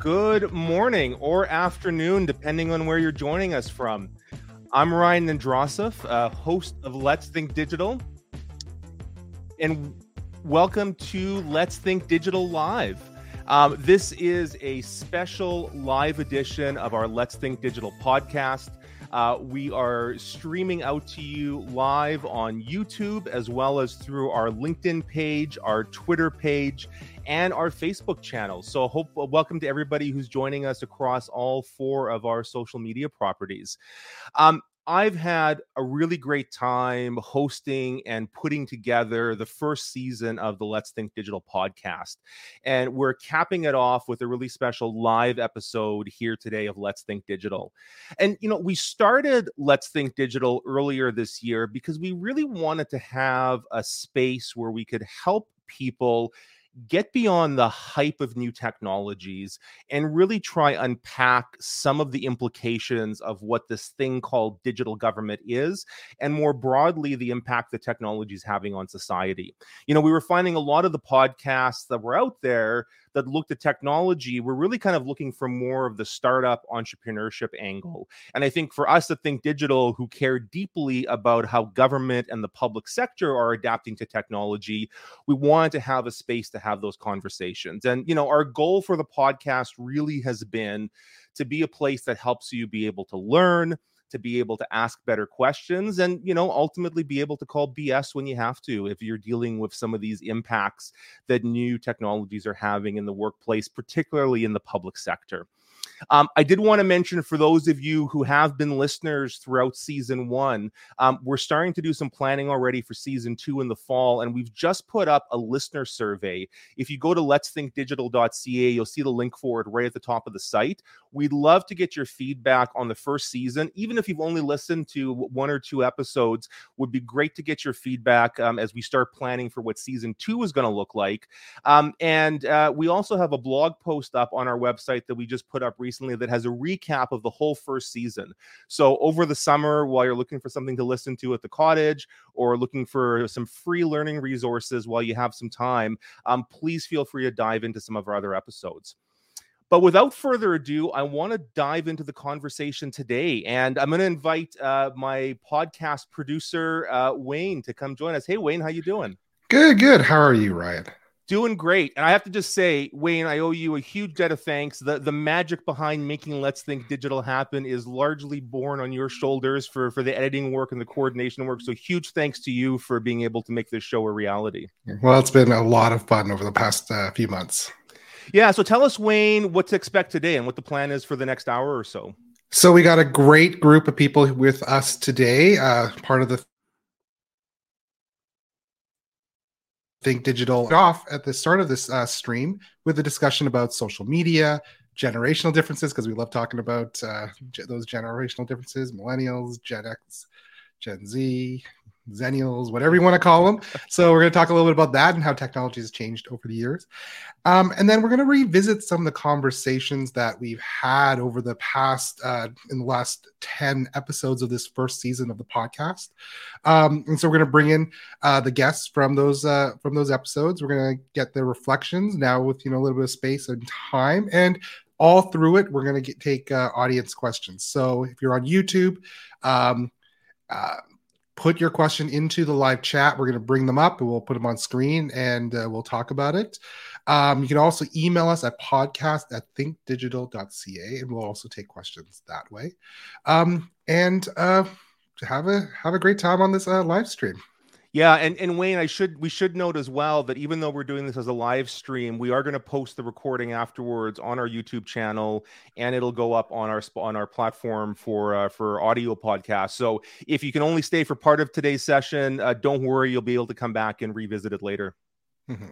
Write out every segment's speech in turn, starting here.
Good morning or afternoon, depending on where you're joining us from. I'm Ryan Androsoff, uh, host of Let's Think Digital, and welcome to Let's Think Digital Live. Um, this is a special live edition of our Let's Think Digital podcast. Uh, we are streaming out to you live on YouTube as well as through our LinkedIn page, our Twitter page, and our Facebook channel. So, hope welcome to everybody who's joining us across all four of our social media properties. Um, I've had a really great time hosting and putting together the first season of the Let's Think Digital podcast. And we're capping it off with a really special live episode here today of Let's Think Digital. And, you know, we started Let's Think Digital earlier this year because we really wanted to have a space where we could help people get beyond the hype of new technologies and really try unpack some of the implications of what this thing called digital government is and more broadly the impact the technology is having on society. You know we were finding a lot of the podcasts that were out there that looked at technology, we're really kind of looking for more of the startup entrepreneurship angle. And I think for us to think digital, who care deeply about how government and the public sector are adapting to technology, we wanted to have a space to have those conversations. And, you know, our goal for the podcast really has been to be a place that helps you be able to learn to be able to ask better questions and you know ultimately be able to call bs when you have to if you're dealing with some of these impacts that new technologies are having in the workplace particularly in the public sector um, I did want to mention for those of you who have been listeners throughout season one, um, we're starting to do some planning already for season two in the fall, and we've just put up a listener survey. If you go to let'sthinkdigital.ca, you'll see the link for it right at the top of the site. We'd love to get your feedback on the first season, even if you've only listened to one or two episodes. Would be great to get your feedback um, as we start planning for what season two is going to look like. Um, and uh, we also have a blog post up on our website that we just put up recently recently that has a recap of the whole first season. So over the summer, while you're looking for something to listen to at the cottage or looking for some free learning resources while you have some time, um, please feel free to dive into some of our other episodes. But without further ado, I want to dive into the conversation today, and I'm going to invite uh, my podcast producer uh, Wayne to come join us. Hey, Wayne, how you doing? Good, good. How are you, Ryan? Doing great. And I have to just say, Wayne, I owe you a huge debt of thanks. The the magic behind making Let's Think Digital happen is largely borne on your shoulders for, for the editing work and the coordination work. So huge thanks to you for being able to make this show a reality. Well, it's been a lot of fun over the past uh, few months. Yeah. So tell us, Wayne, what to expect today and what the plan is for the next hour or so. So we got a great group of people with us today. Uh, part of the Think Digital off at the start of this uh, stream with a discussion about social media, generational differences, because we love talking about uh, those generational differences, millennials, Gen X, Gen Z, Zennials, whatever you want to call them. So we're going to talk a little bit about that and how technology has changed over the years. Um, and then we're going to revisit some of the conversations that we've had over the past, uh, in the last 10 episodes of this first season of the podcast. Um, and so we're going to bring in uh, the guests from those, uh, from those episodes. We're going to get their reflections now with, you know, a little bit of space and time. And all through it, we're going to take uh, audience questions. So if you're on YouTube, um, uh, put your question into the live chat. We're going to bring them up and we'll put them on screen and uh, we'll talk about it. Um, you can also email us at podcast at thinkdigital.ca and we'll also take questions that way. Um, and uh, have a have a great time on this uh, live stream. Yeah, and, and Wayne, I should we should note as well that even though we're doing this as a live stream, we are going to post the recording afterwards on our YouTube channel, and it'll go up on our on our platform for uh, for audio podcast. So if you can only stay for part of today's session, uh, don't worry, you'll be able to come back and revisit it later. Mm-hmm.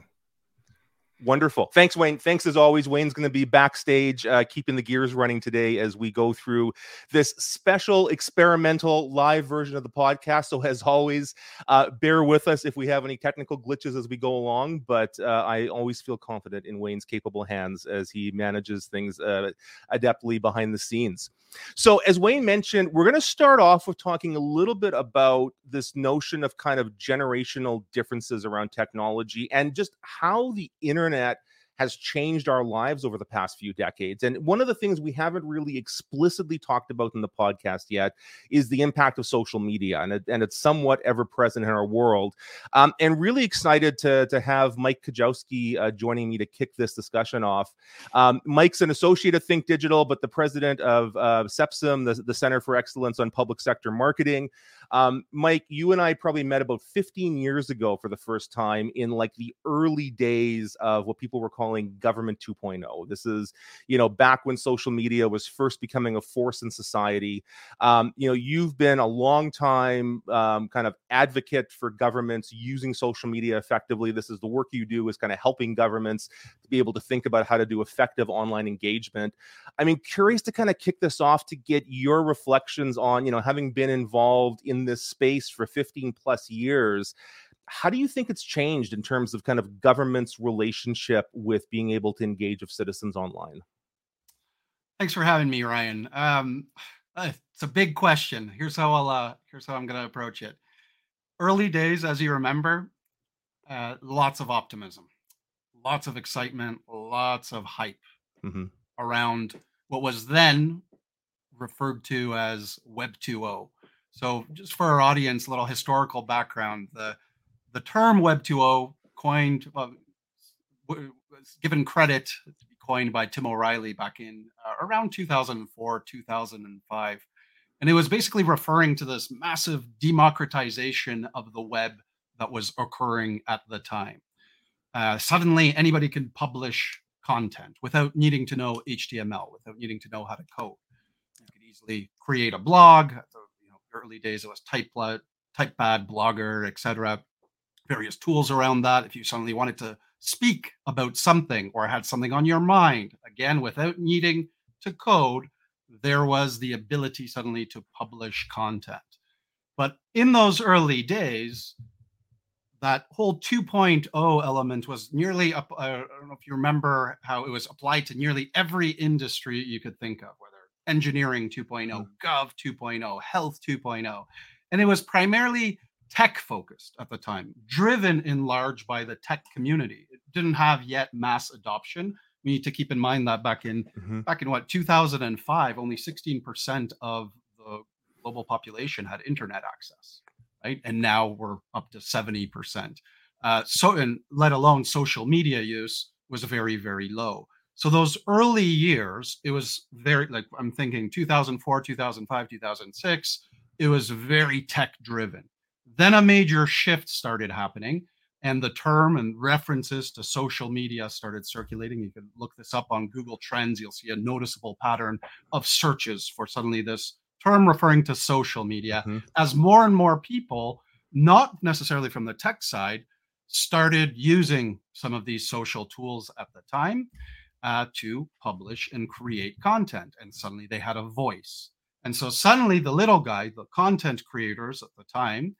Wonderful. Thanks, Wayne. Thanks as always. Wayne's going to be backstage, uh, keeping the gears running today as we go through this special experimental live version of the podcast. So, as always, uh, bear with us if we have any technical glitches as we go along. But uh, I always feel confident in Wayne's capable hands as he manages things uh, adeptly behind the scenes. So, as Wayne mentioned, we're going to start off with talking a little bit about this notion of kind of generational differences around technology and just how the internet has changed our lives over the past few decades. And one of the things we haven't really explicitly talked about in the podcast yet is the impact of social media, and, it, and it's somewhat ever present in our world. Um, and really excited to, to have Mike Kujawski uh, joining me to kick this discussion off. Um, Mike's an associate at Think Digital, but the president of uh, CEPSM, the, the Center for Excellence on Public Sector Marketing. Um, Mike, you and I probably met about 15 years ago for the first time in like the early days of what people were calling government 2.0. This is, you know, back when social media was first becoming a force in society. Um, you know, you've been a long time um, kind of advocate for governments using social media effectively. This is the work you do is kind of helping governments to be able to think about how to do effective online engagement. I mean, curious to kind of kick this off to get your reflections on, you know, having been involved in in this space for 15 plus years how do you think it's changed in terms of kind of government's relationship with being able to engage with citizens online? Thanks for having me ryan. Um, uh, it's a big question. Here's how i'll uh, here's how i'm going to approach it. Early days as you remember uh, lots of optimism lots of excitement lots of hype mm-hmm. around what was then referred to as web 2.0 so, just for our audience, a little historical background: the the term Web 2.0 coined, well, was given credit to be coined by Tim O'Reilly back in uh, around 2004, 2005, and it was basically referring to this massive democratization of the web that was occurring at the time. Uh, suddenly, anybody can publish content without needing to know HTML, without needing to know how to code. You could easily create a blog, early days it was typepad, typepad, blogger, etc. Various tools around that. If you suddenly wanted to speak about something or had something on your mind, again without needing to code, there was the ability suddenly to publish content. But in those early days, that whole 2.0 element was nearly up. Uh, I don't know if you remember how it was applied to nearly every industry you could think of, whether engineering 2.0, mm. gov 2.0, health 2.0. And it was primarily tech focused at the time, driven in large by the tech community. It didn't have yet mass adoption. We need to keep in mind that back in mm-hmm. back in what 2005, only 16% of the global population had internet access, right? And now we're up to 70%. Uh, so, and let alone social media use was very, very low. So those early years, it was very like I'm thinking 2004, 2005, 2006, it was very tech driven. Then a major shift started happening and the term and references to social media started circulating. You can look this up on Google Trends. You'll see a noticeable pattern of searches for suddenly this term referring to social media mm-hmm. as more and more people, not necessarily from the tech side, started using some of these social tools at the time uh, to publish and create content. And suddenly they had a voice. And so suddenly the little guy, the content creators at the time,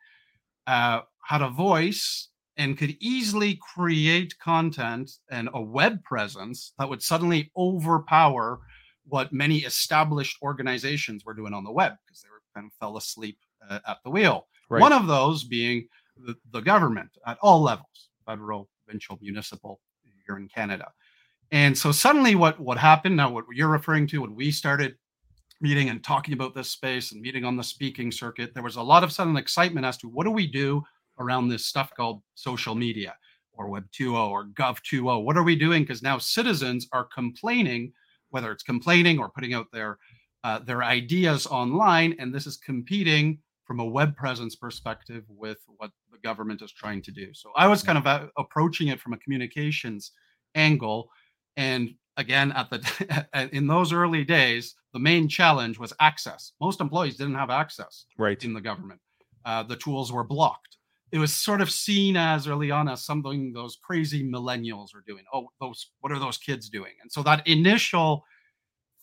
uh, had a voice and could easily create content and a web presence that would suddenly overpower what many established organizations were doing on the web because they were kind of fell asleep uh, at the wheel. Right. One of those being the, the government at all levels, federal, provincial, municipal here in Canada. And so suddenly what what happened now what you're referring to when we started meeting and talking about this space and meeting on the speaking circuit there was a lot of sudden excitement as to what do we do around this stuff called social media or web 2.0 or gov 2.0 what are we doing? Because now citizens are complaining whether it's complaining or putting out their uh, their ideas online and this is competing from a web presence perspective with what the government is trying to do. So i was kind of uh, approaching it from a communications angle and again, at the in those early days, the main challenge was access. Most employees didn't have access right. in the government. Uh, the tools were blocked. It was sort of seen as early on as something those crazy millennials are doing. Oh, those what are those kids doing? And so that initial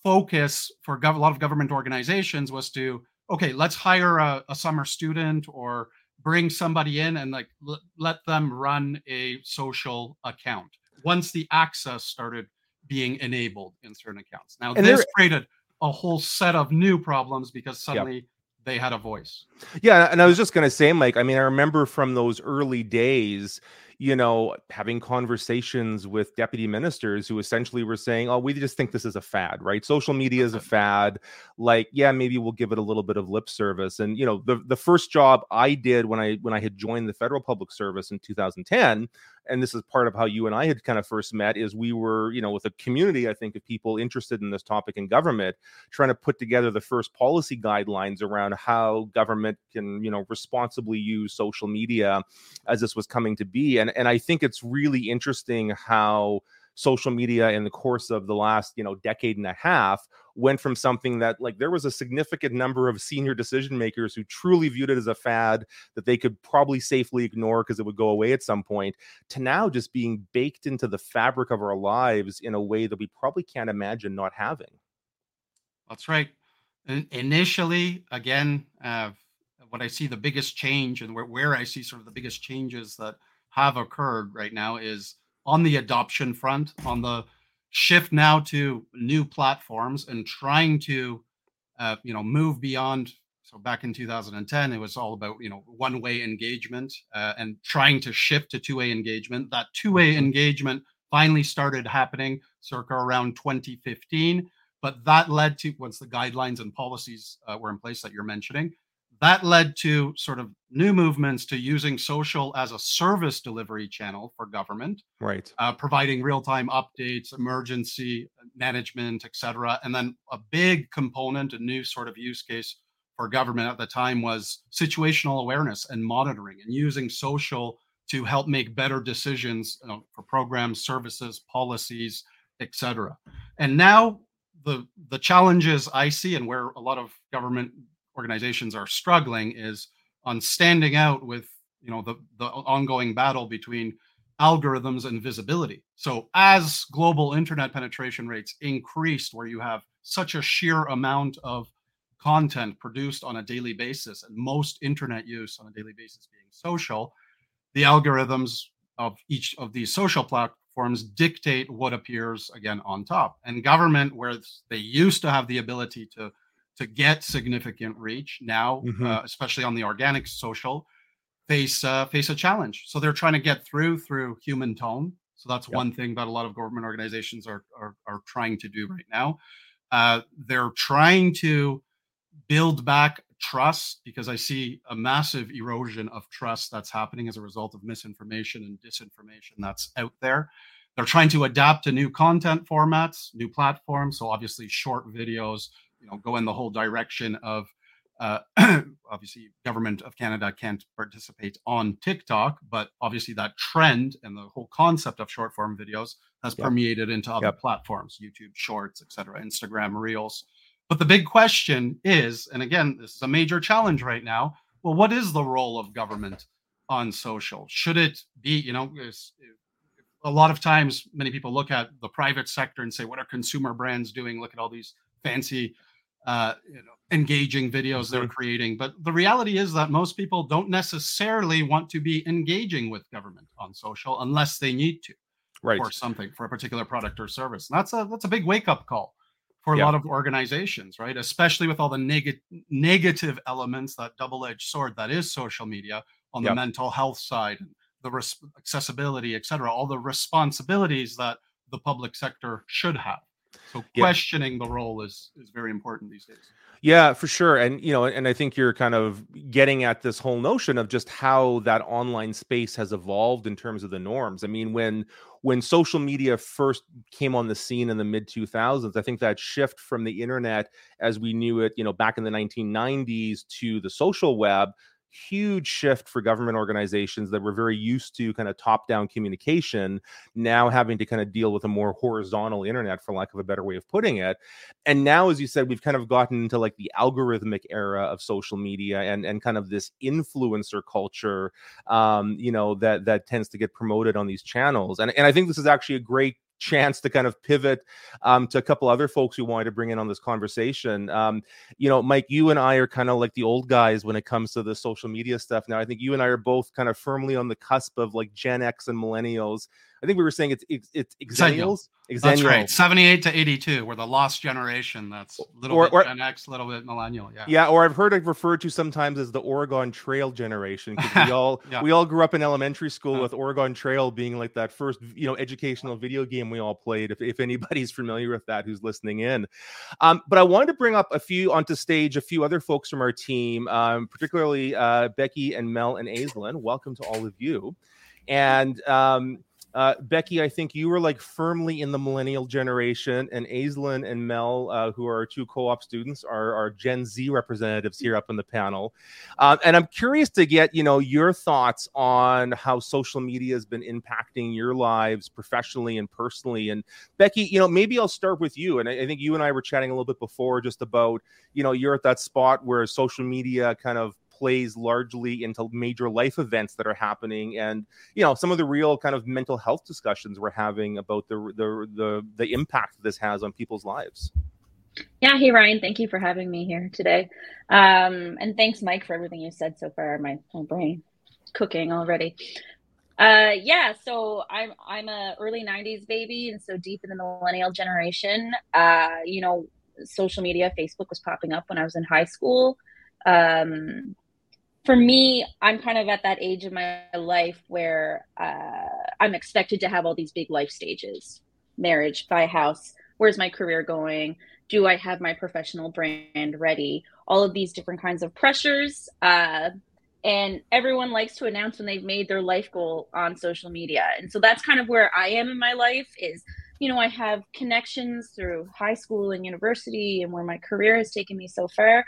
focus for gov- a lot of government organizations was to okay, let's hire a, a summer student or bring somebody in and like l- let them run a social account once the access started being enabled in certain accounts. Now, and this created a whole set of new problems because suddenly yep. they had a voice. Yeah, and I was just going to say, Mike. I mean, I remember from those early days, you know, having conversations with deputy ministers who essentially were saying, "Oh, we just think this is a fad, right? Social media is a fad. Like, yeah, maybe we'll give it a little bit of lip service." And you know, the the first job I did when I when I had joined the federal public service in 2010 and this is part of how you and I had kind of first met is we were, you know, with a community, I think, of people interested in this topic in government, trying to put together the first policy guidelines around how government can, you know, responsibly use social media as this was coming to be. And and I think it's really interesting how social media in the course of the last you know decade and a half went from something that like there was a significant number of senior decision makers who truly viewed it as a fad that they could probably safely ignore because it would go away at some point to now just being baked into the fabric of our lives in a way that we probably can't imagine not having. That's right. Initially again uh, what i see the biggest change and where, where i see sort of the biggest changes that have occurred right now is on the adoption front, on the shift now to new platforms and trying to, uh, you know, move beyond. So back in 2010, it was all about you know one-way engagement uh, and trying to shift to two-way engagement. That two-way engagement finally started happening circa around 2015, but that led to once the guidelines and policies uh, were in place that you're mentioning, that led to sort of new movements to using social as a service delivery channel for government right. uh, providing real-time updates emergency management etc and then a big component a new sort of use case for government at the time was situational awareness and monitoring and using social to help make better decisions you know, for programs services policies etc and now the the challenges i see and where a lot of government organizations are struggling is on standing out with you know the the ongoing battle between algorithms and visibility. So as global internet penetration rates increased where you have such a sheer amount of content produced on a daily basis and most internet use on a daily basis being social, the algorithms of each of these social platforms dictate what appears again on top. And government where they used to have the ability to to get significant reach now, mm-hmm. uh, especially on the organic social, face uh, face a challenge. So they're trying to get through through human tone. So that's yep. one thing that a lot of government organizations are are, are trying to do right now. Uh, they're trying to build back trust because I see a massive erosion of trust that's happening as a result of misinformation and disinformation that's out there. They're trying to adapt to new content formats, new platforms. So obviously, short videos, you know go in the whole direction of uh, obviously government of canada can't participate on tiktok but obviously that trend and the whole concept of short form videos has yep. permeated into other yep. platforms youtube shorts etc instagram reels but the big question is and again this is a major challenge right now well what is the role of government on social should it be you know a lot of times many people look at the private sector and say what are consumer brands doing look at all these fancy uh, you know, engaging videos they're mm-hmm. creating. But the reality is that most people don't necessarily want to be engaging with government on social unless they need to, right, for something for a particular product or service. And that's a that's a big wake up call for a yeah. lot of organizations, right? Especially with all the neg- negative elements, that double edged sword that is social media on the mental health side, the res- accessibility, et cetera, all the responsibilities that the public sector should have. So questioning yeah. the role is is very important these days. Yeah, for sure. And you know, and I think you're kind of getting at this whole notion of just how that online space has evolved in terms of the norms. I mean, when when social media first came on the scene in the mid 2000s, I think that shift from the internet as we knew it, you know, back in the 1990s to the social web huge shift for government organizations that were very used to kind of top down communication now having to kind of deal with a more horizontal internet for lack of a better way of putting it. And now as you said we've kind of gotten into like the algorithmic era of social media and and kind of this influencer culture um you know that that tends to get promoted on these channels. And and i think this is actually a great chance to kind of pivot um, to a couple other folks who wanted to bring in on this conversation. Um, you know, Mike, you and I are kind of like the old guys when it comes to the social media stuff. Now, I think you and I are both kind of firmly on the cusp of like Gen X and millennials. I think we were saying it's it's, it's exennials. That's right. 78 to 82. We're the lost generation. That's a little or, bit or, Gen X, a little bit millennial. Yeah. Yeah. Or I've heard it referred to sometimes as the Oregon Trail generation because we all yeah. we all grew up in elementary school yeah. with Oregon Trail being like that first you know educational video game we all played. If, if anybody's familiar with that, who's listening in. Um, but I wanted to bring up a few onto stage, a few other folks from our team, um, particularly uh, Becky and Mel and Aislinn. Welcome to all of you. And um, uh, Becky, I think you were like firmly in the millennial generation, and Aislinn and Mel, uh, who are two co-op students, are, are Gen Z representatives here up in the panel. Uh, and I'm curious to get you know your thoughts on how social media has been impacting your lives professionally and personally. And Becky, you know maybe I'll start with you. And I, I think you and I were chatting a little bit before just about you know you're at that spot where social media kind of plays largely into major life events that are happening and you know some of the real kind of mental health discussions we're having about the the the, the impact this has on people's lives. Yeah hey ryan thank you for having me here today. Um, and thanks mike for everything you said so far. My, my brain cooking already. Uh yeah so i'm i'm a early 90s baby and so deep in the millennial generation uh you know social media facebook was popping up when i was in high school. Um for me, I'm kind of at that age in my life where uh, I'm expected to have all these big life stages marriage, buy a house, where's my career going? Do I have my professional brand ready? All of these different kinds of pressures. Uh, and everyone likes to announce when they've made their life goal on social media. And so that's kind of where I am in my life is, you know, I have connections through high school and university and where my career has taken me so far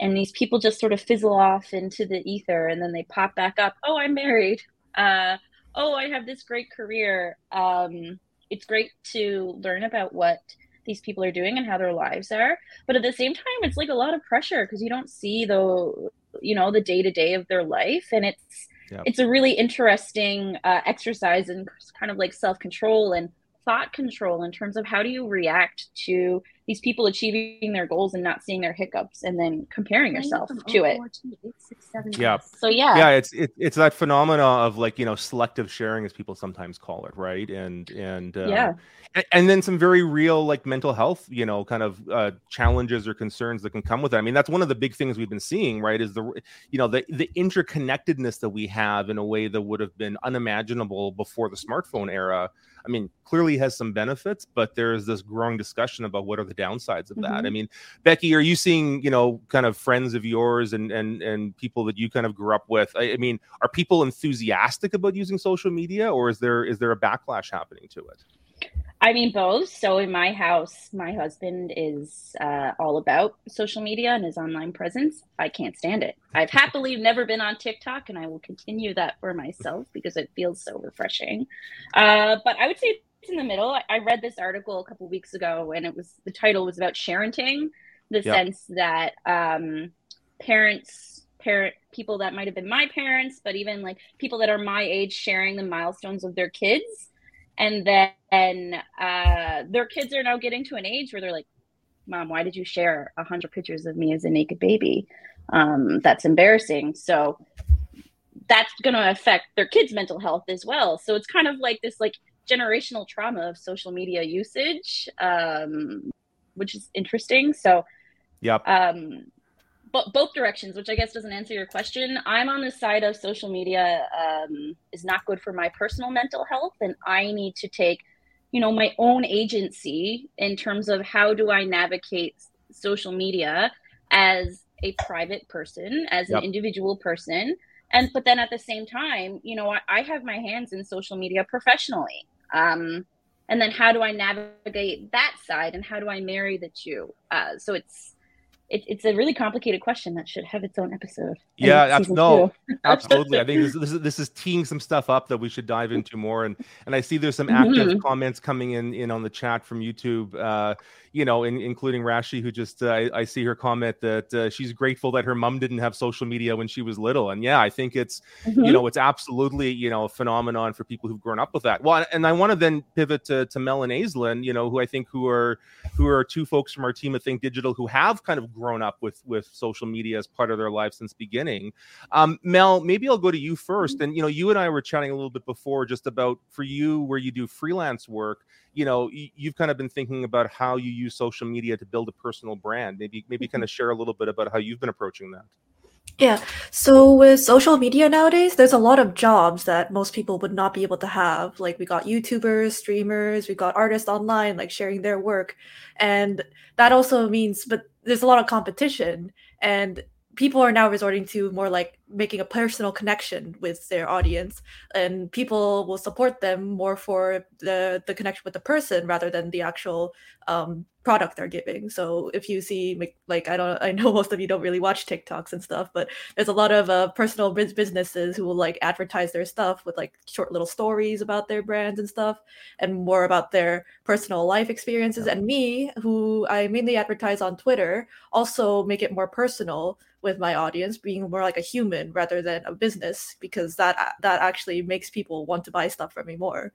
and these people just sort of fizzle off into the ether and then they pop back up. Oh i'm married. Uh, oh i have this great career. Um, it's great to learn about what these people are doing and how their lives are. But at the same time it's like a lot of pressure because you don't see the you know the day to day of their life and it's yep. it's a really interesting uh, exercise in kind of like self control and thought control in terms of how do you react to these people achieving their goals and not seeing their hiccups and then comparing yourself to it. Yeah. So yeah. Yeah, it's it, it's that phenomena of like, you know, selective sharing as people sometimes call it, right? And and uh, yeah. And, and, then some very real like mental health, you know, kind of uh, challenges or concerns that can come with it. I mean, that's one of the big things we've been seeing, right? Is the you know, the the interconnectedness that we have in a way that would have been unimaginable before the smartphone era I mean, clearly has some benefits, but there's this growing discussion about what are the downsides of that. Mm-hmm. I mean, Becky, are you seeing, you know, kind of friends of yours and and and people that you kind of grew up with? I, I mean, are people enthusiastic about using social media, or is there is there a backlash happening to it? I mean, both. So in my house, my husband is uh, all about social media and his online presence. I can't stand it. I've happily never been on TikTok, and I will continue that for myself because it feels so refreshing. Uh, but I would say it's in the middle. I, I read this article a couple weeks ago, and it was the title was about sharenting, the yep. sense that um, parents parent people that might have been my parents but even like people that are my age sharing the milestones of their kids and then uh, their kids are now getting to an age where they're like mom why did you share 100 pictures of me as a naked baby? Um, that's embarrassing. So that's going to affect their kids mental health as well. So it's kind of like this like generational trauma of social media usage um, which is interesting. So yep um, but both directions, which I guess doesn't answer your question. I'm on the side of social media um, is not good for my personal mental health, and I need to take, you know, my own agency in terms of how do I navigate social media as a private person, as yep. an individual person, and but then at the same time, you know, I, I have my hands in social media professionally. Um, and then how do I navigate that side, and how do I marry the two? Uh, so it's it, it's a really complicated question that should have its own episode. Yeah, no, absolutely. I think this, this, is this is teeing some stuff up that we should dive into more. And and I see there's some active mm-hmm. comments coming in in on the chat from YouTube. Uh, you know, in, including Rashi, who just uh, I, I, see her comment that uh, she's grateful that her mom didn't have social media when she was little, and yeah, I think it's mm-hmm. you know it's absolutely you know a phenomenon for people who've grown up with that. Well, and I want to then pivot to, to Mel and Aislinn, you know, who I think who are who are two folks from our team at Think Digital who have kind of grown up with with social media as part of their life since beginning. Um, Mel, maybe I'll go to you first, mm-hmm. and you know, you and I were chatting a little bit before just about for you where you do freelance work you know you've kind of been thinking about how you use social media to build a personal brand. Maybe maybe kind of mm-hmm. share a little bit about how you've been approaching that. Yeah. So with social media nowadays there's a lot of jobs that most people would not be able to have. Like we got youtubers streamers we got artists online like sharing their work. And that also means but there's a lot of competition. And people are now resorting to more like making a personal connection with their audience and people will support them more for the the connection with the person rather than the actual um, product they're giving. So if you see like i don't i know most of you don't really watch tiktoks and stuff but there's a lot of uh, personal businesses who will like advertise their stuff with like short little stories about their brands and stuff and more about their personal life experiences. And me who i mainly advertise on twitter also make it more personal with my audience being more like a human rather than a business because that that actually makes people want to buy stuff from me more.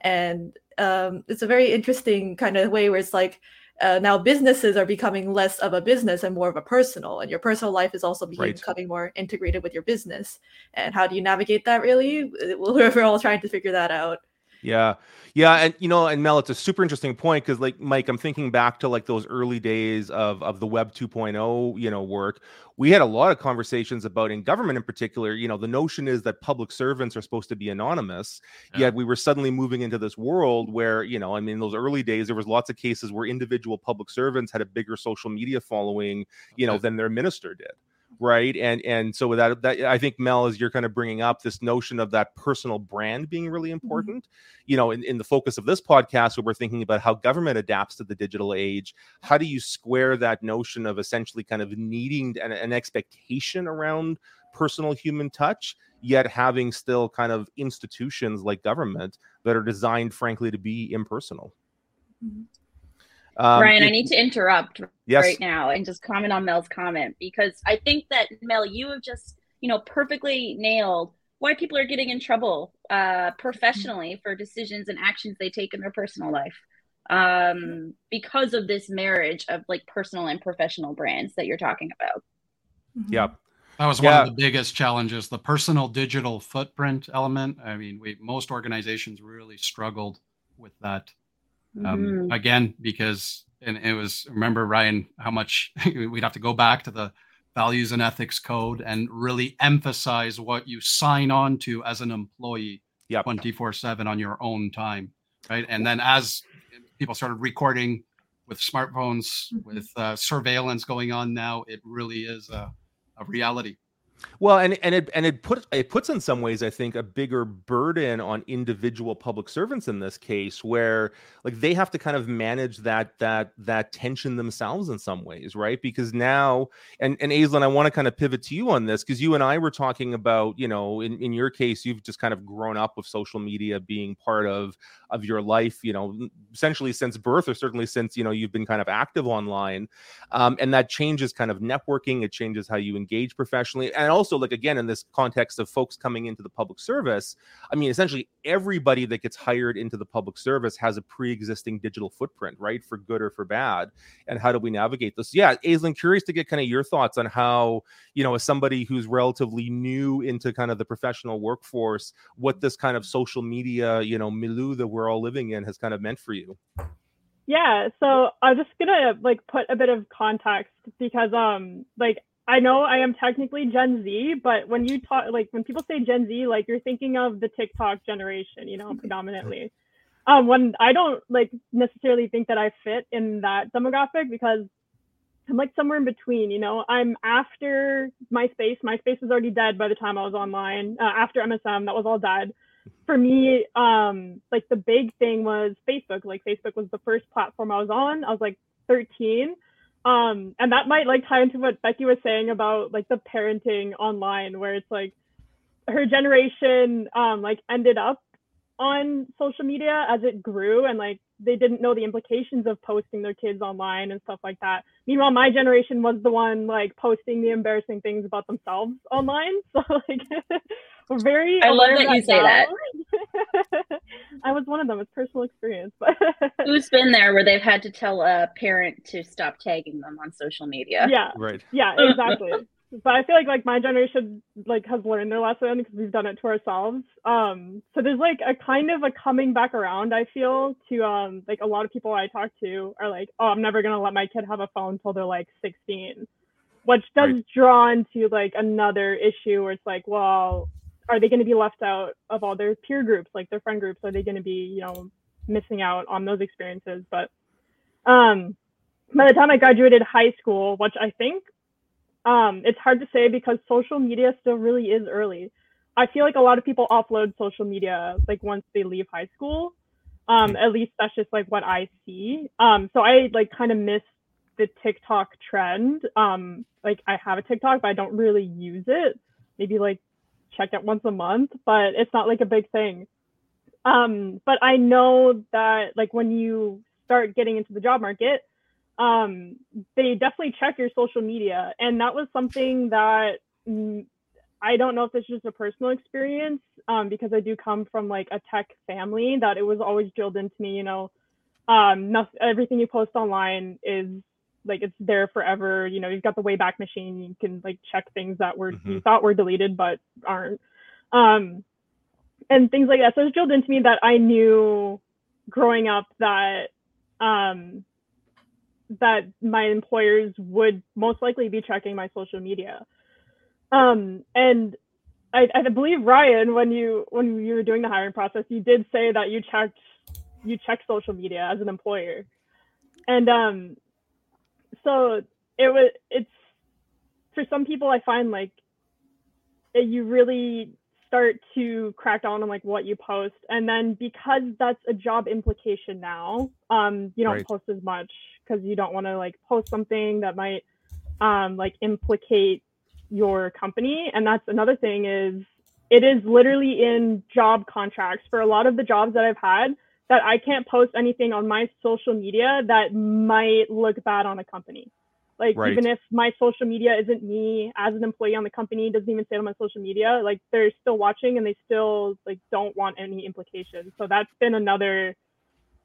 And um, it's a very interesting kind of way where it's like uh, now businesses are becoming less of a business and more of a personal and your personal life is also becoming, right. becoming more integrated with your business. And how do you navigate that really? We're all trying to figure that out yeah. Yeah. And you know, and Mel, it's a super interesting point because like Mike, I'm thinking back to like those early days of of the web 2.0, you know, work. We had a lot of conversations about in government in particular, you know, the notion is that public servants are supposed to be anonymous. Yeah. Yet we were suddenly moving into this world where, you know, I mean, those early days, there was lots of cases where individual public servants had a bigger social media following, you know, than their minister did right and and so with that, that i think mel as you're kind of bringing up this notion of that personal brand being really mm-hmm. important mm-hmm. you know in, in the focus of this podcast where we're thinking about how government adapts to the digital age how do you square that notion of essentially kind of needing an, an expectation around personal human touch yet having still kind of institutions like government that are designed frankly to be impersonal mm-hmm. Um, Ryan, I need to interrupt yes. right now and just comment on Mel's comment because I think that Mel, you have just you know perfectly nailed why people are getting in trouble uh, professionally for decisions and actions they take in their personal life um, because of this marriage of like personal and professional brands that you're talking about. Mm-hmm. Yep. That was yeah. one of the biggest challenges, the personal digital footprint element. I mean, we most organizations really struggled with that um, mm-hmm. again because and it was remember Ryan how much we'd have to go back to the values and ethics code and really emphasize what you sign on to as an employee yep. 24 7 on your own time right and then as people started recording with smartphones mm-hmm. with uh, surveillance going on now it really is a, a reality well, and and it and it puts it puts in some ways, I think, a bigger burden on individual public servants in this case, where like they have to kind of manage that that that tension themselves in some ways, right? Because now, and and Aislinn, I want to kind of pivot to you on this because you and I were talking about, you know, in in your case, you've just kind of grown up with social media being part of of your life, you know, essentially since birth, or certainly since you know you've been kind of active online, um, and that changes kind of networking. It changes how you engage professionally, and also like again in this context of folks coming into the public service. I mean, essentially everybody that gets hired into the public service has a pre-existing digital footprint, right, for good or for bad. And how do we navigate this? Yeah, Aislinn, curious to get kind of your thoughts on how you know, as somebody who's relatively new into kind of the professional workforce, what this kind of social media, you know, milieu that we're all living in has kind of meant for you. Yeah, so I'm just gonna like put a bit of context because um like I know I am technically Gen Z, but when you talk like when people say Gen Z, like you're thinking of the TikTok generation, you know, predominantly. Um, when I don't like necessarily think that I fit in that demographic because I'm like somewhere in between, you know. I'm after MySpace. MySpace was already dead by the time I was online. Uh, after MSN, that was all dead. For me, um, like the big thing was Facebook. Like Facebook was the first platform I was on. I was like 13. Um, and that might like tie into what Becky was saying about like the parenting online, where it's like her generation um like ended up on social media as it grew and like they didn't know the implications of posting their kids online and stuff like that. Meanwhile, my generation was the one like posting the embarrassing things about themselves online. So like very I love that you say that. I was one of them. It's personal experience, but Who's been there where they've had to tell a parent to stop tagging them on social media? yeah, Right. yeah, exactly. but I feel like like my generation like has learned their lesson because we've done it to ourselves. Um, so there's like a kind of a coming back around. I feel to um like a lot of people I talk to are like, oh, I'm never gonna let my kid have a phone till they're like 16, which does Right. draw into like another issue where it's like, well, are they going to be left out of all their peer groups, like their friend groups? Are they going to be, you know, missing out on those experiences? But um, by the time I graduated high school, which I think um, it's hard to say because social media still really is early. I feel like a lot of people offload social media like once they leave high school. Um, at least that's just like what I see. Um, so I like kind of miss the TikTok trend. Um, like I have a TikTok, but I don't really use it. Maybe like check it once a month, but it's not like a big thing. Um, but I know that like when you start getting into the job market, um, they definitely check your social media, and that was something that I don't know if it's just a personal experience um, because I do come from like a tech family that it was always drilled into me. You know, um, nothing, everything you post online is like it's there forever. You know, you've got the Wayback Machine. You can like check things that were you Mhm. thought were deleted but aren't, um, and things like that. So it's drilled into me that I knew growing up that um, that my employers would most likely be checking my social media. Um, and I, I believe Ryan, when you when you were doing the hiring process, you did say that you checked you checked social media as an employer, and um, so it was it's for some people I find like you really start to crack down on like what you post. And then because that's a job implication now um you don't Right. post as much because you don't want to like post something that might um like implicate your company. And that's another thing is it is literally in job contracts. For a lot of the jobs that I've had that I can't post anything on my social media that might look bad on a company. Like Right. even if my social media isn't me as an employee on the company, doesn't even say it on my social media, like they're still watching and they still like don't want any implications. So that's been another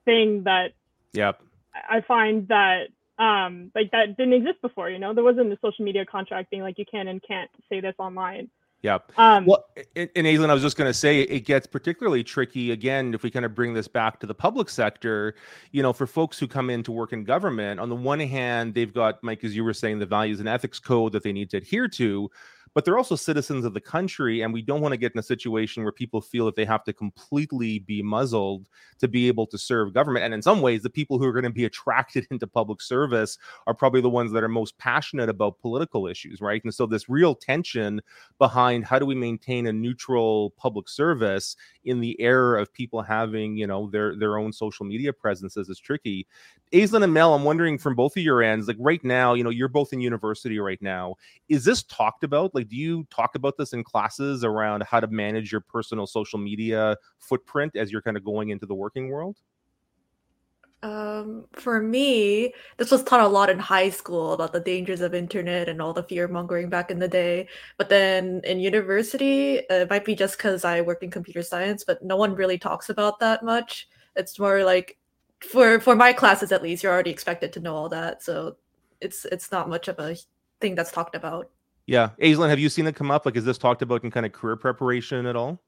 thing that Yep. I find that um like that didn't exist before, you know. There wasn't a social media contract being like you can and can't say this online. Yep. Um Well, and, and Aislinn, I was just going to say it gets particularly tricky again if we kind of bring this back to the public sector. You know, for folks who come in to work in government, on the one hand, they've got Mike, as you were saying, the values and ethics code that they need to adhere to, but they're also citizens of the country, and we don't want to get in a situation where people feel that they have to completely be muzzled to be able to serve government. And in some ways, the people who are going to be attracted into public service are probably the ones that are most passionate about political issues, right? And so this real tension behind how do we maintain a neutral public service in the era of people having you know their their own social media presences is tricky Aislinn and Mel, I'm wondering from both of your ends, like right now, you know, you're both in university right now. Is this talked about? Like, do you talk about this in classes around how to manage your personal social media footprint as you're kind of going into the working world? Um, for me, this was taught a lot in high school about the dangers of internet and all the fear mongering back in the day. But then in university, it might be just because I worked in computer science, but no one really talks about that much. It's more like for for my classes at least, you're already expected to know all that, so it's it's not much of a thing that's talked about. Yeah, Aislinn, have you seen it come up? Like, is this talked about in kind of career preparation at all?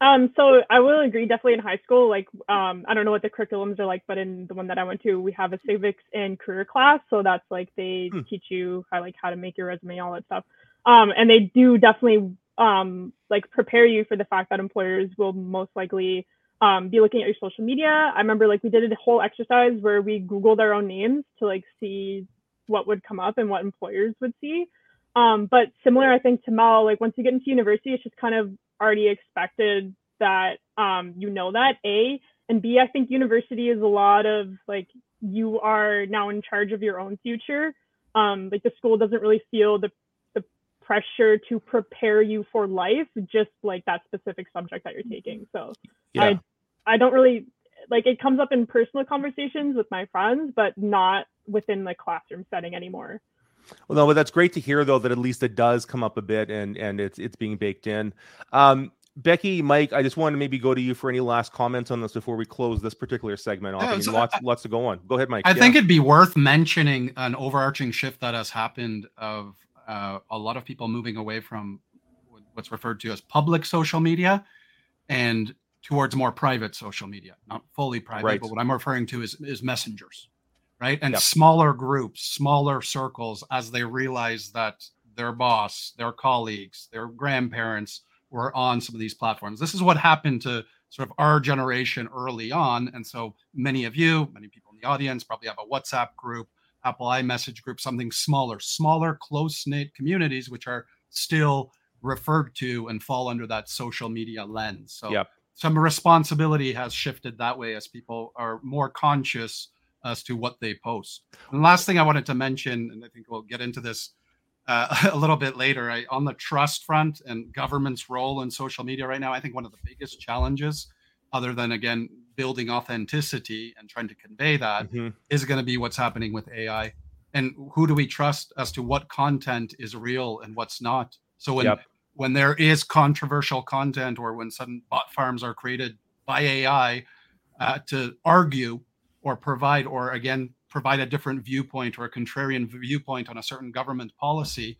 Um, so I will agree, definitely in high school, like um, I don't know what the curriculums are like, but in the one that I went to, we have a civics and career class. So that's like they Hmm. teach you how like how to make your resume, all that stuff. Um, and they do definitely um, like prepare you for the fact that employers will most likely um, be looking at your social media. I remember like we did a whole exercise where we Googled our own names to like see what would come up and what employers would see. Um, but similar, I think to Mel, like once you get into university, it's just kind of already expected that um, you know that A and B. I think university is a lot of like you are now in charge of your own future. Um, like the school doesn't really feel the the pressure to prepare you for life, just like that specific subject that you're taking. So Yeah. I I don't really like it comes up in personal conversations with my friends, but not within the classroom setting anymore. Well, no, but that's great to hear though that at least it does come up a bit and and it's it's being baked in. Um, Becky, Mike, I just wanted to maybe go to you for any last comments on this before we close this particular segment off. Yeah, I mean, so lots I- lots to go on. Go ahead, Mike. I Yeah. think it'd be worth mentioning an overarching shift that has happened of uh, a lot of people moving away from what's referred to as public social media and towards more private social media. Not fully private, Right. but what I'm referring to is is messengers, right? And Yep. smaller groups, smaller circles, as they realize that their boss, their colleagues, their grandparents were on some of these platforms. This is what happened to sort of our generation early on. And so many of you, many people in the audience probably have a WhatsApp group, Apple iMessage group, something smaller, smaller, close knit communities, which are still referred to and fall under that social media lens. So Yep. some responsibility has shifted that way as people are more conscious as to what they post. And last thing I wanted to mention, and I think we'll get into this uh, a little bit later, I, on the trust front and government's role in social media right now, I think one of the biggest challenges, other than again building authenticity and trying to convey that, Mhm. is going to be what's happening with AI. And who do we trust as to what content is real and what's not? So when Yep. when there is controversial content or when sudden bot farms are created by AI uh, to argue or provide or again provide a different viewpoint or a contrarian viewpoint on a certain government policy,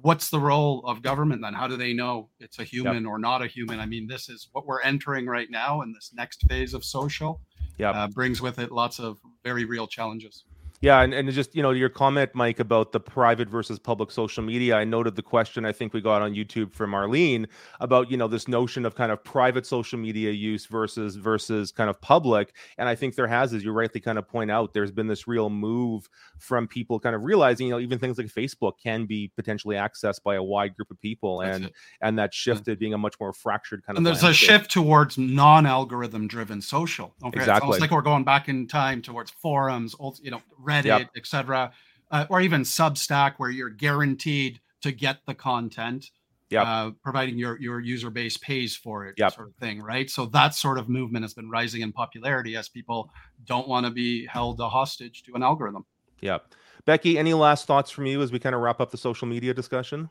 what's the role of government then? How do they know it's a human or not a human? I mean, this is what we're entering right now in this next phase of social. Yep. Uh, brings with it lots of very real challenges. Yeah, and, and just you know your comment, Mike, about the private versus public social media. I noted the question I think we got on YouTube from Marlene about you know this notion of kind of private social media use versus versus kind of public. And I think there has, as you rightly kind of point out, there's been this real move from people kind of realizing you know even things like Facebook can be potentially accessed by a wide group of people, That's and it. and that shifted being a much more fractured kind and of. there's a shift towards non-algorithm driven social okay it's Exactly. almost like we're going back in time towards forums old you know reddit Yep. etc uh, or even substack where you're guaranteed to get the content Yep. uh, providing your your user base pays for it Yep. sort of thing right so that sort of movement has been rising in popularity as people don't want to be held a hostage to an algorithm Yeah, Becky, any last thoughts from you as we kind of wrap up the social media discussion?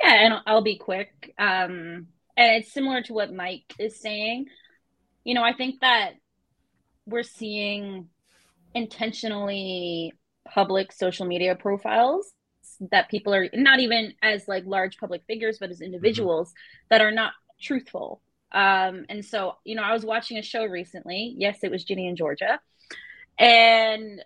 Yeah, and I'll be quick. Um, and it's similar to what Mike is saying. You know, I think that we're seeing intentionally public social media profiles that people are not even as like large public figures, but as individuals that are not truthful. Um, and so, you know, I was watching a show recently. Yes, it was Ginny in Georgia. And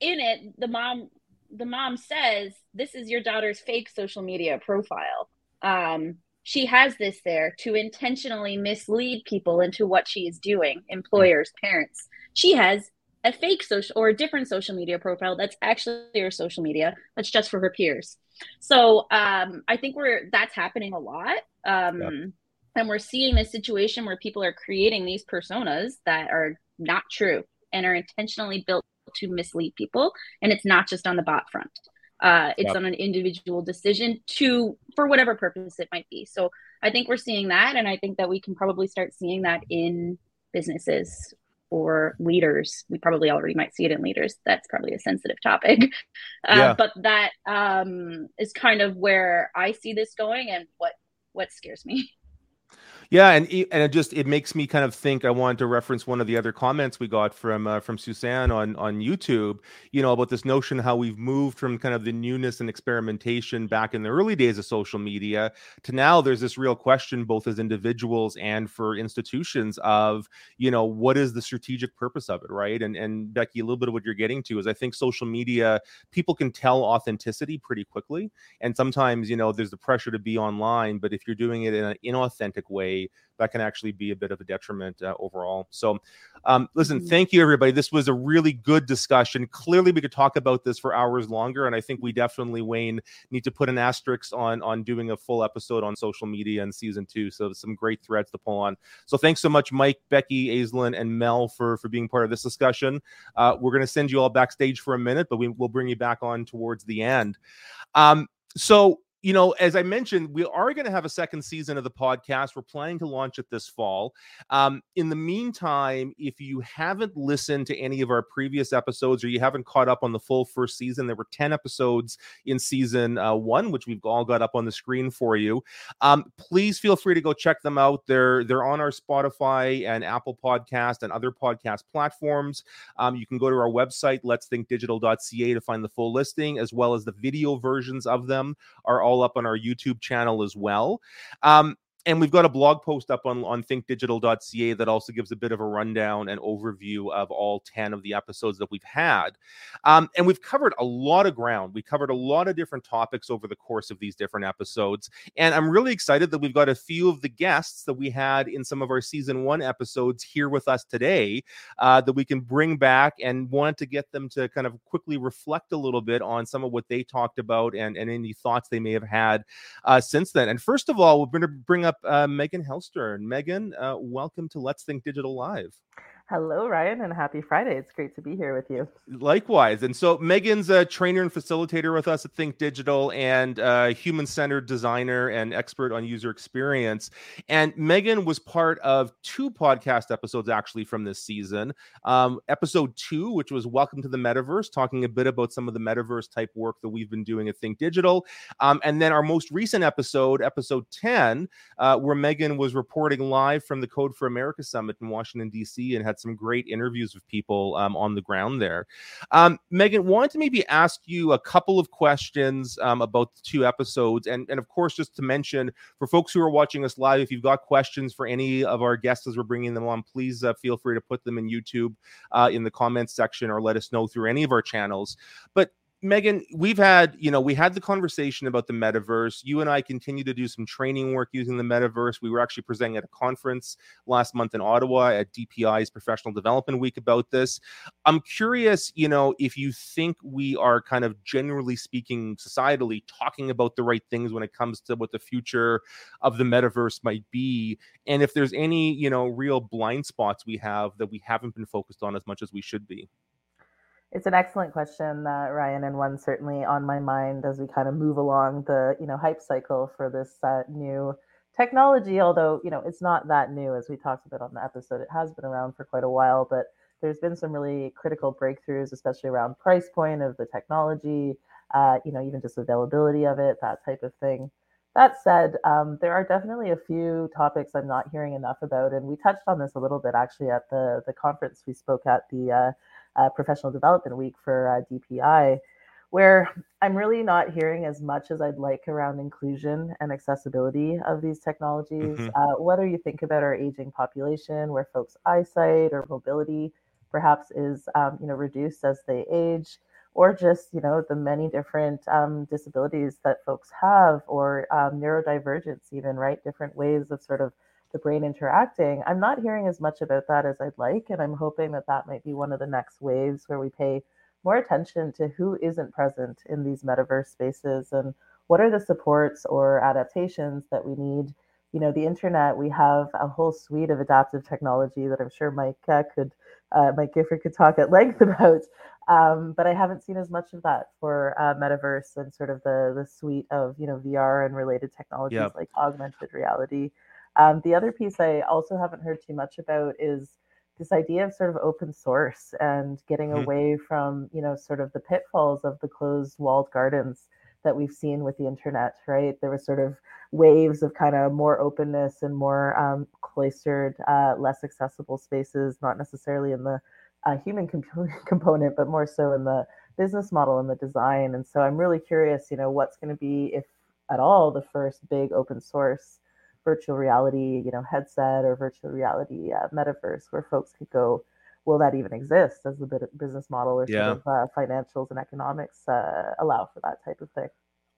in it, the mom the mom says, This is your daughter's fake social media profile. Um, she has this there to intentionally mislead people into what she is doing, employers, parents. She has a fake social or a different social media profile that's actually her social media that's just for her peers. So um, I think we're that's happening a lot. Um, Yep. And we're seeing this situation where people are creating these personas that are not true and are intentionally built to mislead people. And it's not just on the bot front. Uh, it's Yep. on an individual decision to for whatever purpose it might be. So I think we're seeing that, and I think that we can probably start seeing that in businesses or leaders. We probably already might see it in leaders. That's probably a sensitive topic, uh, Yeah. but that um, is kind of where I see this going, and what what scares me. Yeah, and and it just it makes me kind of think. I wanted to reference one of the other comments we got from uh, from Suzanne on on YouTube. You know about this notion how we've moved from kind of the newness and experimentation back in the early days of social media to now. There's this real question, both as individuals and for institutions, of you know what is the strategic purpose of it, right? And and Becky, a little bit of what you're getting to is I think social media people can tell authenticity pretty quickly, and sometimes you know there's the pressure to be online, but if you're doing it in an inauthentic way that can actually be a bit of a detriment uh, overall. So, um, listen, Mhm. thank you, everybody. This was a really good discussion. Clearly, we could talk about this for hours longer, and I think we definitely, Wayne, need to put an asterisk on on doing a full episode on social media in season two. So, some great threads to pull on. So, thanks so much, Mike, Becky, Aislinn, and Mel for for being part of this discussion. Uh, we're going to send you all backstage for a minute, but we will bring you back on towards the end. Um, so you know, as I mentioned, we are going to have a second season of the podcast. We're planning to launch it this fall. Um, in the meantime, if you haven't listened to any of our previous episodes or you haven't caught up on the full first season, there were 10 episodes in season uh, one, which we've all got up on the screen for you. Um, please feel free to go check them out. They're they're on our Spotify and Apple Podcast and other podcast platforms. Um, you can go to our website, let's think to find the full listing, as well as the video versions of them are all up on our YouTube channel as well. Um, and we've got a blog post up on, on thinkdigital.ca that also gives a bit of a rundown and overview of all 10 of the episodes that we've had. Um, and we've covered a lot of ground. We covered a lot of different topics over the course of these different episodes. And I'm really excited that we've got a few of the guests that we had in some of our season one episodes here with us today uh, that we can bring back and want to get them to kind of quickly reflect a little bit on some of what they talked about and, and any thoughts they may have had uh, since then. And first of all, we're going to bring up uh, Meghan Hellstern. Meghan, uh, welcome to Let's Think Digital Live. Hello, Ryan, and happy Friday. It's great to be here with you. Likewise. And so, Meghan's a trainer and facilitator with us at Think Digital and a human centered designer and expert on user experience. And Meghan was part of two podcast episodes actually from this season. Um, episode two, which was Welcome to the Metaverse, talking a bit about some of the metaverse type work that we've been doing at Think Digital. Um, and then our most recent episode, episode 10, uh, where Meghan was reporting live from the Code for America Summit in Washington, D.C., and had some great interviews with people um, on the ground there. Um, Meghan, wanted to maybe ask you a couple of questions um, about the two episodes, and and of course, just to mention for folks who are watching us live, if you've got questions for any of our guests as we're bringing them on, please uh, feel free to put them in YouTube uh, in the comments section or let us know through any of our channels. But Meghan, we've had, you know, we had the conversation about the metaverse. You and I continue to do some training work using the metaverse. We were actually presenting at a conference last month in Ottawa at DPI's Professional Development Week about this. I'm curious, you know, if you think we are kind of generally speaking, societally talking about the right things when it comes to what the future of the metaverse might be, and if there's any, you know, real blind spots we have that we haven't been focused on as much as we should be. It's an excellent question, uh, Ryan, and one certainly on my mind as we kind of move along the you know hype cycle for this uh, new technology. Although you know it's not that new, as we talked about on the episode, it has been around for quite a while. But there's been some really critical breakthroughs, especially around price point of the technology. Uh, you know, even just availability of it, that type of thing. That said, um, there are definitely a few topics I'm not hearing enough about, and we touched on this a little bit actually at the the conference we spoke at the uh, Professional Development Week for uh, DPI, where I'm really not hearing as much as I'd like around inclusion and accessibility of these technologies. Mm-hmm. Uh, whether you think about our aging population, where folks' eyesight or mobility perhaps is um, you know reduced as they age, or just you know the many different um, disabilities that folks have, or um, neurodivergence, even right, different ways of sort of the brain interacting. I'm not hearing as much about that as I'd like, and I'm hoping that that might be one of the next waves where we pay more attention to who isn't present in these metaverse spaces and what are the supports or adaptations that we need. You know, the internet, we have a whole suite of adaptive technology that I'm sure Mike uh, could, uh, Mike Gifford could talk at length about. Um, but I haven't seen as much of that for uh, metaverse and sort of the the suite of you know VR and related technologies yep. like augmented reality. Um, the other piece I also haven't heard too much about is this idea of sort of open source and getting mm-hmm. away from, you know, sort of the pitfalls of the closed walled gardens that we've seen with the internet, right? There was sort of waves of kind of more openness and more um, cloistered, uh, less accessible spaces, not necessarily in the uh, human comp- component, but more so in the business model and the design. And so I'm really curious, you know, what's going to be, if at all, the first big open source virtual reality, you know, headset or virtual reality uh, metaverse where folks could go. Will that even exist as the business model or yeah. sort of uh, financials and economics uh, allow for that type of thing?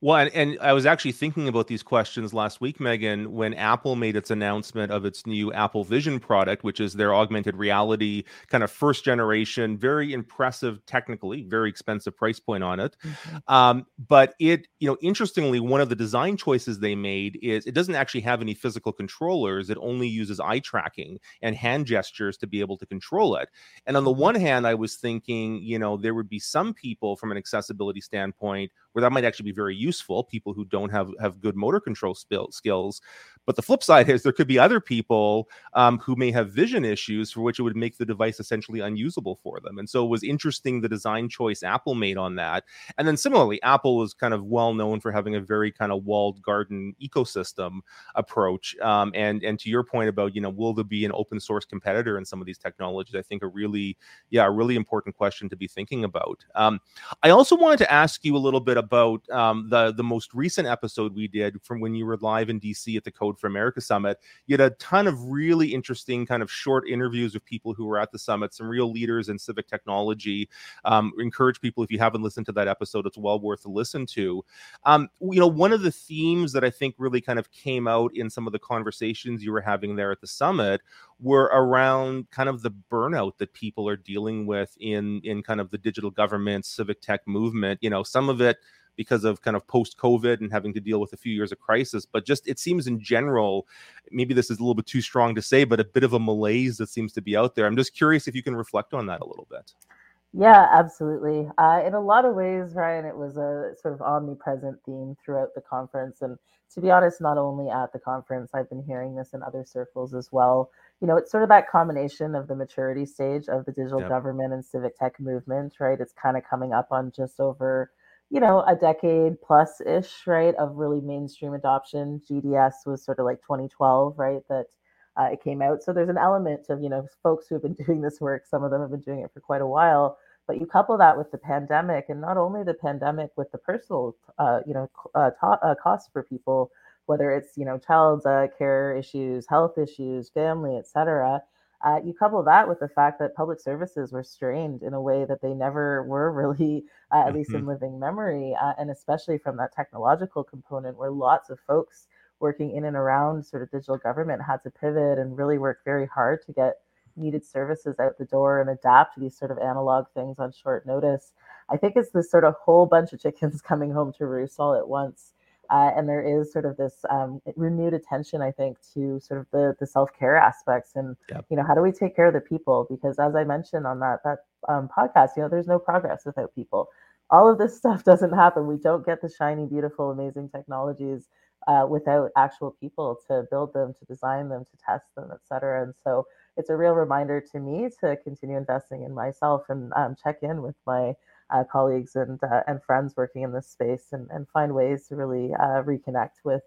Well, and, and, I was actually thinking about these questions last week, Meghan, when Apple made its announcement of its new Apple Vision product, which is their augmented reality kind of first generation, very impressive technically, very expensive price point on it. Mm-hmm. Um, but it, you know, interestingly, one of the design choices they made is it doesn't actually have any physical controllers. It only uses eye tracking and hand gestures to be able to control it. And on the mm-hmm. one hand, I was thinking, you know, there would be some people from an accessibility standpoint where that might actually be very useful. People who don't have have good motor control skills, but the flip side is there could be other people um, who may have vision issues for which it would make the device essentially unusable for them. And so it was interesting the design choice Apple made on that. And then similarly, Apple was kind of well known for having a very kind of walled garden ecosystem approach. Um, and and to your point about you know will there be an open source competitor in some of these technologies? I think a really yeah a really important question to be thinking about. Um, I also wanted to ask you a little bit about um, the the most recent episode we did from when you were live in DC at the Code for America Summit. You had a ton of really interesting kind of short interviews with people who were at the summit, some real leaders in civic technology. Um, encourage people if you haven't listened to that episode, it's well worth a listen to. Um, you know, one of the themes that I think really kind of came out in some of the conversations you were having there at the summit were around kind of the burnout that people are dealing with in in kind of the digital government civic tech movement you know some of it because of kind of post COVID and having to deal with a few years of crisis. But just it seems in general, maybe this is a little bit too strong to say, but a bit of a malaise that seems to be out there. I'm just curious if you can reflect on that a little bit. Yeah, absolutely. Uh, in a lot of ways, Ryan, it was a sort of omnipresent theme throughout the conference. And to be honest, not only at the conference, I've been hearing this in other circles as well. You know, it's sort of that combination of the maturity stage of the digital yep. government and civic tech movement, right? It's kind of coming up on just over you know, a decade plus ish, right, of really mainstream adoption. GDS was sort of like 2012, right, that uh, it came out. So there's an element of, you know, folks who have been doing this work, some of them have been doing it for quite a while. But you couple that with the pandemic, and not only the pandemic, with the personal, uh, you know, uh, ta- uh, costs for people, whether it's you know child uh, care issues, health issues, family, et cetera uh, you couple that with the fact that public services were strained in a way that they never were really, uh, at mm-hmm. least in mm-hmm. living memory, uh, and especially from that technological component where lots of folks working in and around sort of digital government had to pivot and really work very hard to get needed services out the door and adapt to these sort of analog things on short notice. I think it's this sort of whole bunch of chickens coming home to roost all at once. Uh, and there is sort of this um, renewed attention, I think, to sort of the, the self care aspects and yep. you know how do we take care of the people? Because as I mentioned on that that um, podcast, you know, there's no progress without people. All of this stuff doesn't happen. We don't get the shiny, beautiful, amazing technologies uh, without actual people to build them, to design them, to test them, et cetera. And so it's a real reminder to me to continue investing in myself and um, check in with my uh, colleagues and uh, and friends working in this space and, and find ways to really uh, reconnect with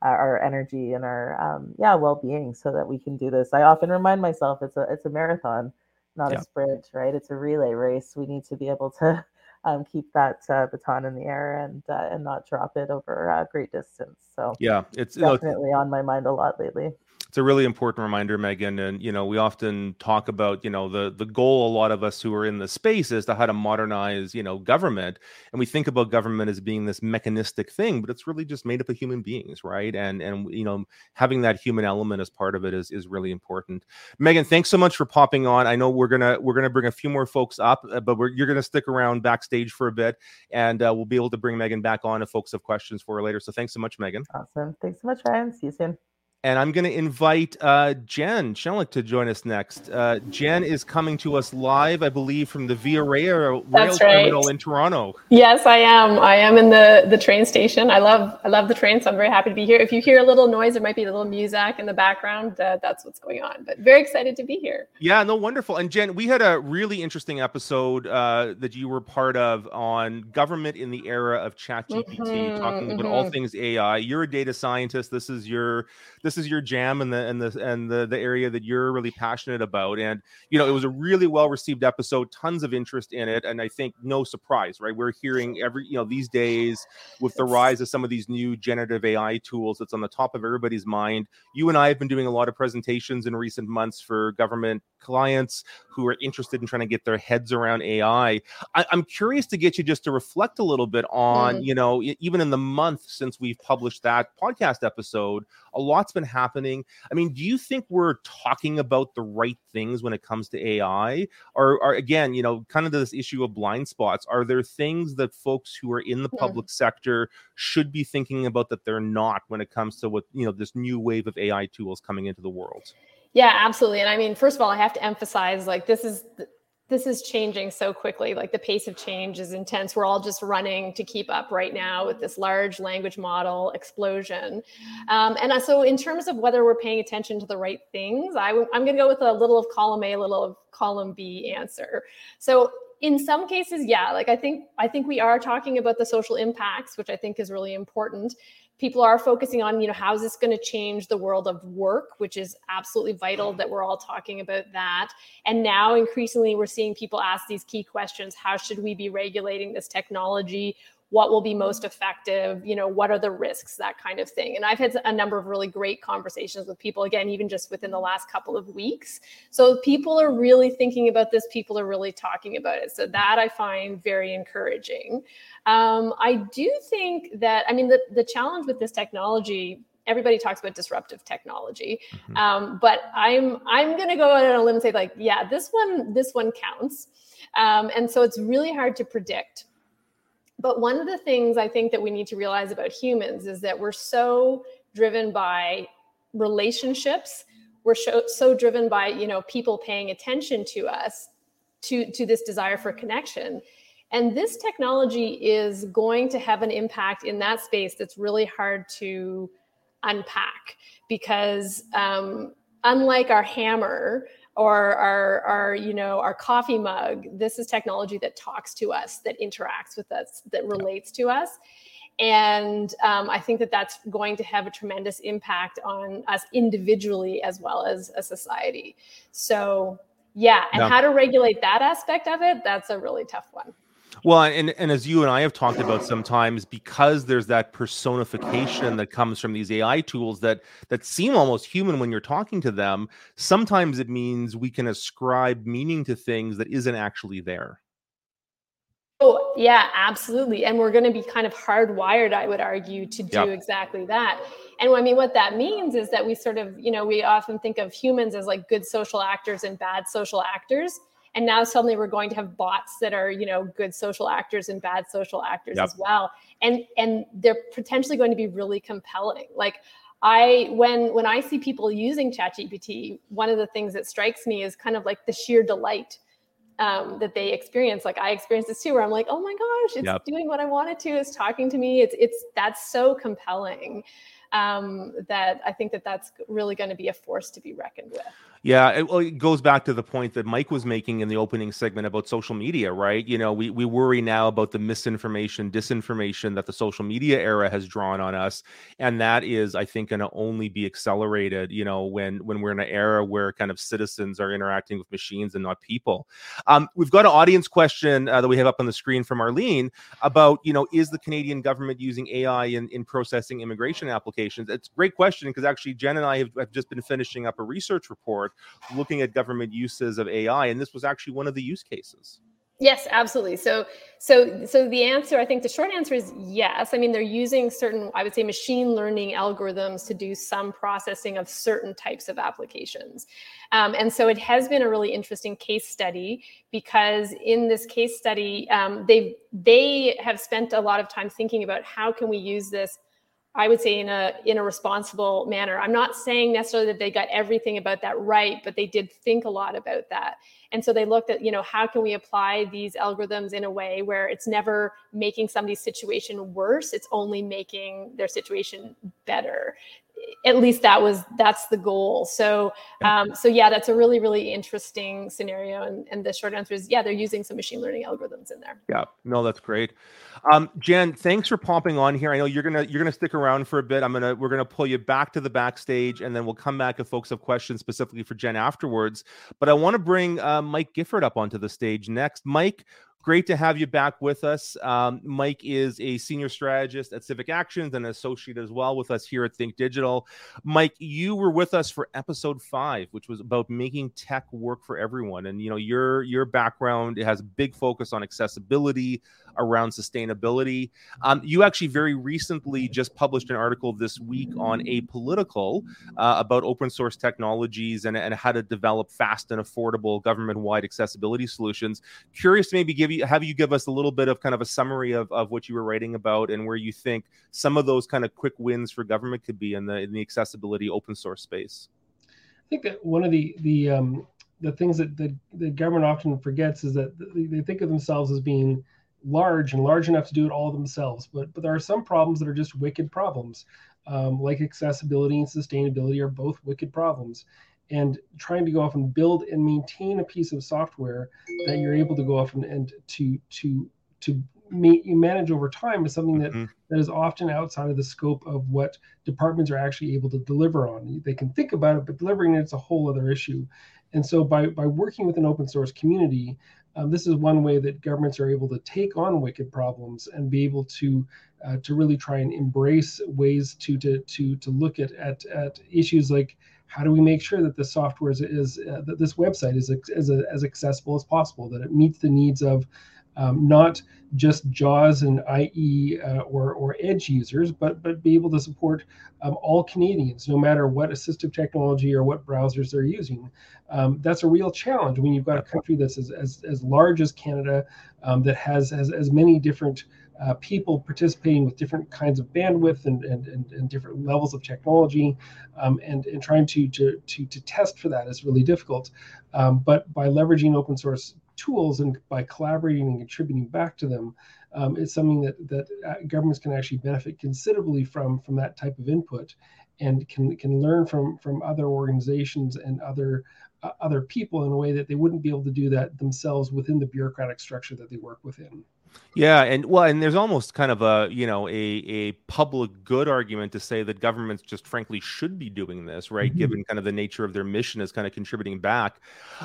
our energy and our um, yeah well-being so that we can do this i often remind myself it's a it's a marathon not yeah. a sprint right it's a relay race we need to be able to um, keep that uh, baton in the air and uh, and not drop it over a great distance. So yeah it's definitely you know, on my mind a lot lately it's a really important reminder, Meghan. And you know, we often talk about you know the the goal. A lot of us who are in the space is to how to modernize you know government, and we think about government as being this mechanistic thing, but it's really just made up of human beings, right? And and you know, having that human element as part of it is is really important. Meghan, thanks so much for popping on. I know we're gonna we're gonna bring a few more folks up, uh, but you're gonna stick around backstage for a bit, and uh, we'll be able to bring Meghan back on if folks have questions for her later. So thanks so much, Meghan. Awesome. Thanks so much, Ryan. See you soon and I'm going to invite uh, Jen Schellinck to join us next. Uh, Jen is coming to us live, I believe, from the Via Rail, Rail Terminal in Toronto. Yes, I am. I am in the the train station. I love I love the train, so I'm very happy to be here. If you hear a little noise, there might be a little music in the background. Uh, that's what's going on. But very excited to be here. Yeah, no, wonderful. And Jen, we had a really interesting episode uh, that you were part of on government in the era of ChatGPT, mm-hmm, talking mm-hmm. about all mm-hmm. things AI. You're a data scientist. This is your this is your jam and the and the and the the area that you're really passionate about. And you know, it was a really well received episode, tons of interest in it, and I think no surprise, right? We're hearing every you know these days with the rise of some of these new generative AI tools that's on the top of everybody's mind. You and I have been doing a lot of presentations in recent months for government clients who are interested in trying to get their heads around AI. I, am curious to get you just to reflect a little bit on, mm. you know, even in the month since we've published that podcast episode, a lot's been happening. I mean, do you think we're talking about the right things when it comes to AI? Or, or again, you know, kind of this issue of blind spots, are there things that folks who are in the mm. public sector should be thinking about that they're not when it comes to what, you know, this new wave of AI tools coming into the world? Yeah, absolutely. And I mean, first of all, I have to emphasize like this is this is changing so quickly. Like the pace of change is intense. We're all just running to keep up right now with this large language model explosion. Um, and uh, so, in terms of whether we're paying attention to the right things, I w- I'm going to go with a little of column A, a little of column B answer. So, in some cases, yeah, like I think I think we are talking about the social impacts, which I think is really important. People are focusing on you know how is this going to change the world of work which is absolutely vital that we're all talking about that. And now increasingly we're seeing people ask these key questions how should we be regulating this technology what will be most effective you know what are the risks that kind of thing. And i've had a number of really great conversations with people again even just within the last couple of weeks. So people are really thinking about this people are really talking about it. So that i find very encouraging. Um, i do think that i mean the, the challenge with this technology everybody talks about disruptive technology mm-hmm. um, but i'm i'm going to go out on a limb and say like yeah this one this one counts. Um, and so it's really hard to predict but one of the things I think that we need to realize about humans is that we're so driven by relationships. We're so, so driven by, you know, people paying attention to us, to, to this desire for connection. And this technology is going to have an impact in that space that's really hard to unpack because um, unlike our hammer, or our, our you know our coffee mug this is technology that talks to us that interacts with us that relates to us. And um, i think that that's going to have a tremendous impact on us individually as well as a society. So yeah and yeah. how to regulate that aspect of it that's a really tough one well, and and as you and I have talked about sometimes, because there's that personification that comes from these AI tools that that seem almost human when you're talking to them. Sometimes it means we can ascribe meaning to things that isn't actually there. Oh, yeah, absolutely. And we're going to be kind of hardwired, I would argue, to do yep. exactly that. And I mean, what that means is that we sort of, you know, we often think of humans as like good social actors and bad social actors and now suddenly we're going to have bots that are you know good social actors and bad social actors yep. as well and and they're potentially going to be really compelling like i when when i see people using chatgpt one of the things that strikes me is kind of like the sheer delight um, that they experience like i experienced this too where i'm like oh my gosh it's yep. doing what i wanted to it's talking to me it's it's that's so compelling um, that i think that that's really going to be a force to be reckoned with yeah, it, well, it goes back to the point that Mike was making in the opening segment about social media, right? You know, we we worry now about the misinformation, disinformation that the social media era has drawn on us, and that is, I think, going to only be accelerated. You know, when when we're in an era where kind of citizens are interacting with machines and not people. Um, we've got an audience question uh, that we have up on the screen from Arlene about, you know, is the Canadian government using AI in in processing immigration applications? It's a great question because actually Jen and I have, have just been finishing up a research report looking at government uses of AI, and this was actually one of the use cases. Yes, absolutely. So, so, so the answer, I think, the short answer is yes. I mean, they're using certain, I would say, machine learning algorithms to do some processing of certain types of applications, um, and so it has been a really interesting case study because in this case study, um, they they have spent a lot of time thinking about how can we use this I would say in a in a responsible manner. I'm not saying necessarily that they got everything about that right, but they did think a lot about that. And so they looked at, you know, how can we apply these algorithms in a way where it's never making somebody's situation worse, it's only making their situation better at least that was that's the goal. So um, so yeah that's a really really interesting scenario. And, and the short answer is yeah they're using some machine learning algorithms in there. Yeah. No that's great. Um, jen thanks for popping on here. I know you're gonna you're gonna stick around for a bit. I'm gonna we're gonna pull you back to the backstage and then we'll come back if folks have questions specifically for jen afterwards. But i want to bring uh, mike gifford up onto the stage next. Mike great to have you back with us. Um, Mike is a senior strategist at CivicActions and an associate as well with us here at Think Digital. Mike, you were with us for episode five, which was about making tech work for everyone. And you know, your your background has a big focus on accessibility, around sustainability. Um, you actually very recently just published an article this week on Apolitical uh, about open source technologies and, and how to develop fast and affordable government wide accessibility solutions. Curious to maybe give you have you give us a little bit of kind of a summary of, of what you were writing about and where you think some of those kind of quick wins for government could be in the in the accessibility open source space. I think that one of the the um, the things that the, the government often forgets is that they think of themselves as being large and large enough to do it all themselves. But but there are some problems that are just wicked problems, um, like accessibility and sustainability are both wicked problems. And trying to go off and build and maintain a piece of software that you're able to go off and, and to to to you manage over time is something that, mm-hmm. that is often outside of the scope of what departments are actually able to deliver on. They can think about it, but delivering it's a whole other issue. And so by by working with an open source community, um, this is one way that governments are able to take on wicked problems and be able to uh, to really try and embrace ways to to to to look at at, at issues like how do we make sure that the software is, is uh, that this website is as, as accessible as possible that it meets the needs of um, not just JAWS and IE uh, or, or Edge users, but but be able to support um, all Canadians, no matter what assistive technology or what browsers they're using. Um, that's a real challenge when you've got a country that's as, as, as large as Canada, um, that has, has as many different uh, people participating with different kinds of bandwidth and, and, and, and different levels of technology, um, and, and trying to, to, to, to test for that is really difficult. Um, but by leveraging open source tools and by collaborating and contributing back to them, um, it's something that, that uh, governments can actually benefit considerably from, from that type of input and can, can learn from, from other organizations and other uh, other people in a way that they wouldn't be able to do that themselves within the bureaucratic structure that they work within. Yeah, and well, and there's almost kind of a you know a a public good argument to say that governments just frankly should be doing this, right? Mm-hmm. Given kind of the nature of their mission as kind of contributing back.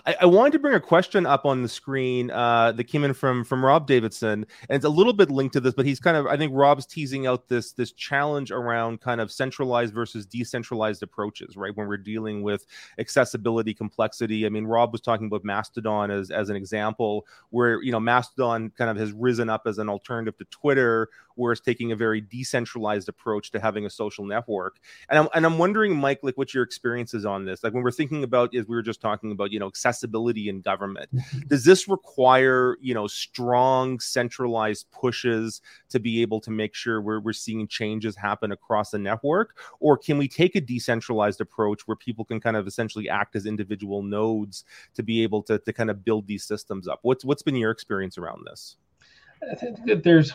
I, I wanted to bring a question up on the screen uh, that came in from from Rob Davidson, and it's a little bit linked to this, but he's kind of I think Rob's teasing out this this challenge around kind of centralized versus decentralized approaches, right? When we're dealing with accessibility complexity. I mean, Rob was talking about Mastodon as as an example, where you know Mastodon kind of has risen up as an alternative to Twitter, whereas taking a very decentralized approach to having a social network. And I'm and I'm wondering, Mike, like what your experience is on this. Like when we're thinking about, as we were just talking about, you know, accessibility in government, does this require, you know, strong centralized pushes to be able to make sure we're we're seeing changes happen across the network, or can we take a decentralized approach where people can kind of essentially act as individual nodes to be able to to kind of build these systems up? What's what's been your experience around this? I think that there's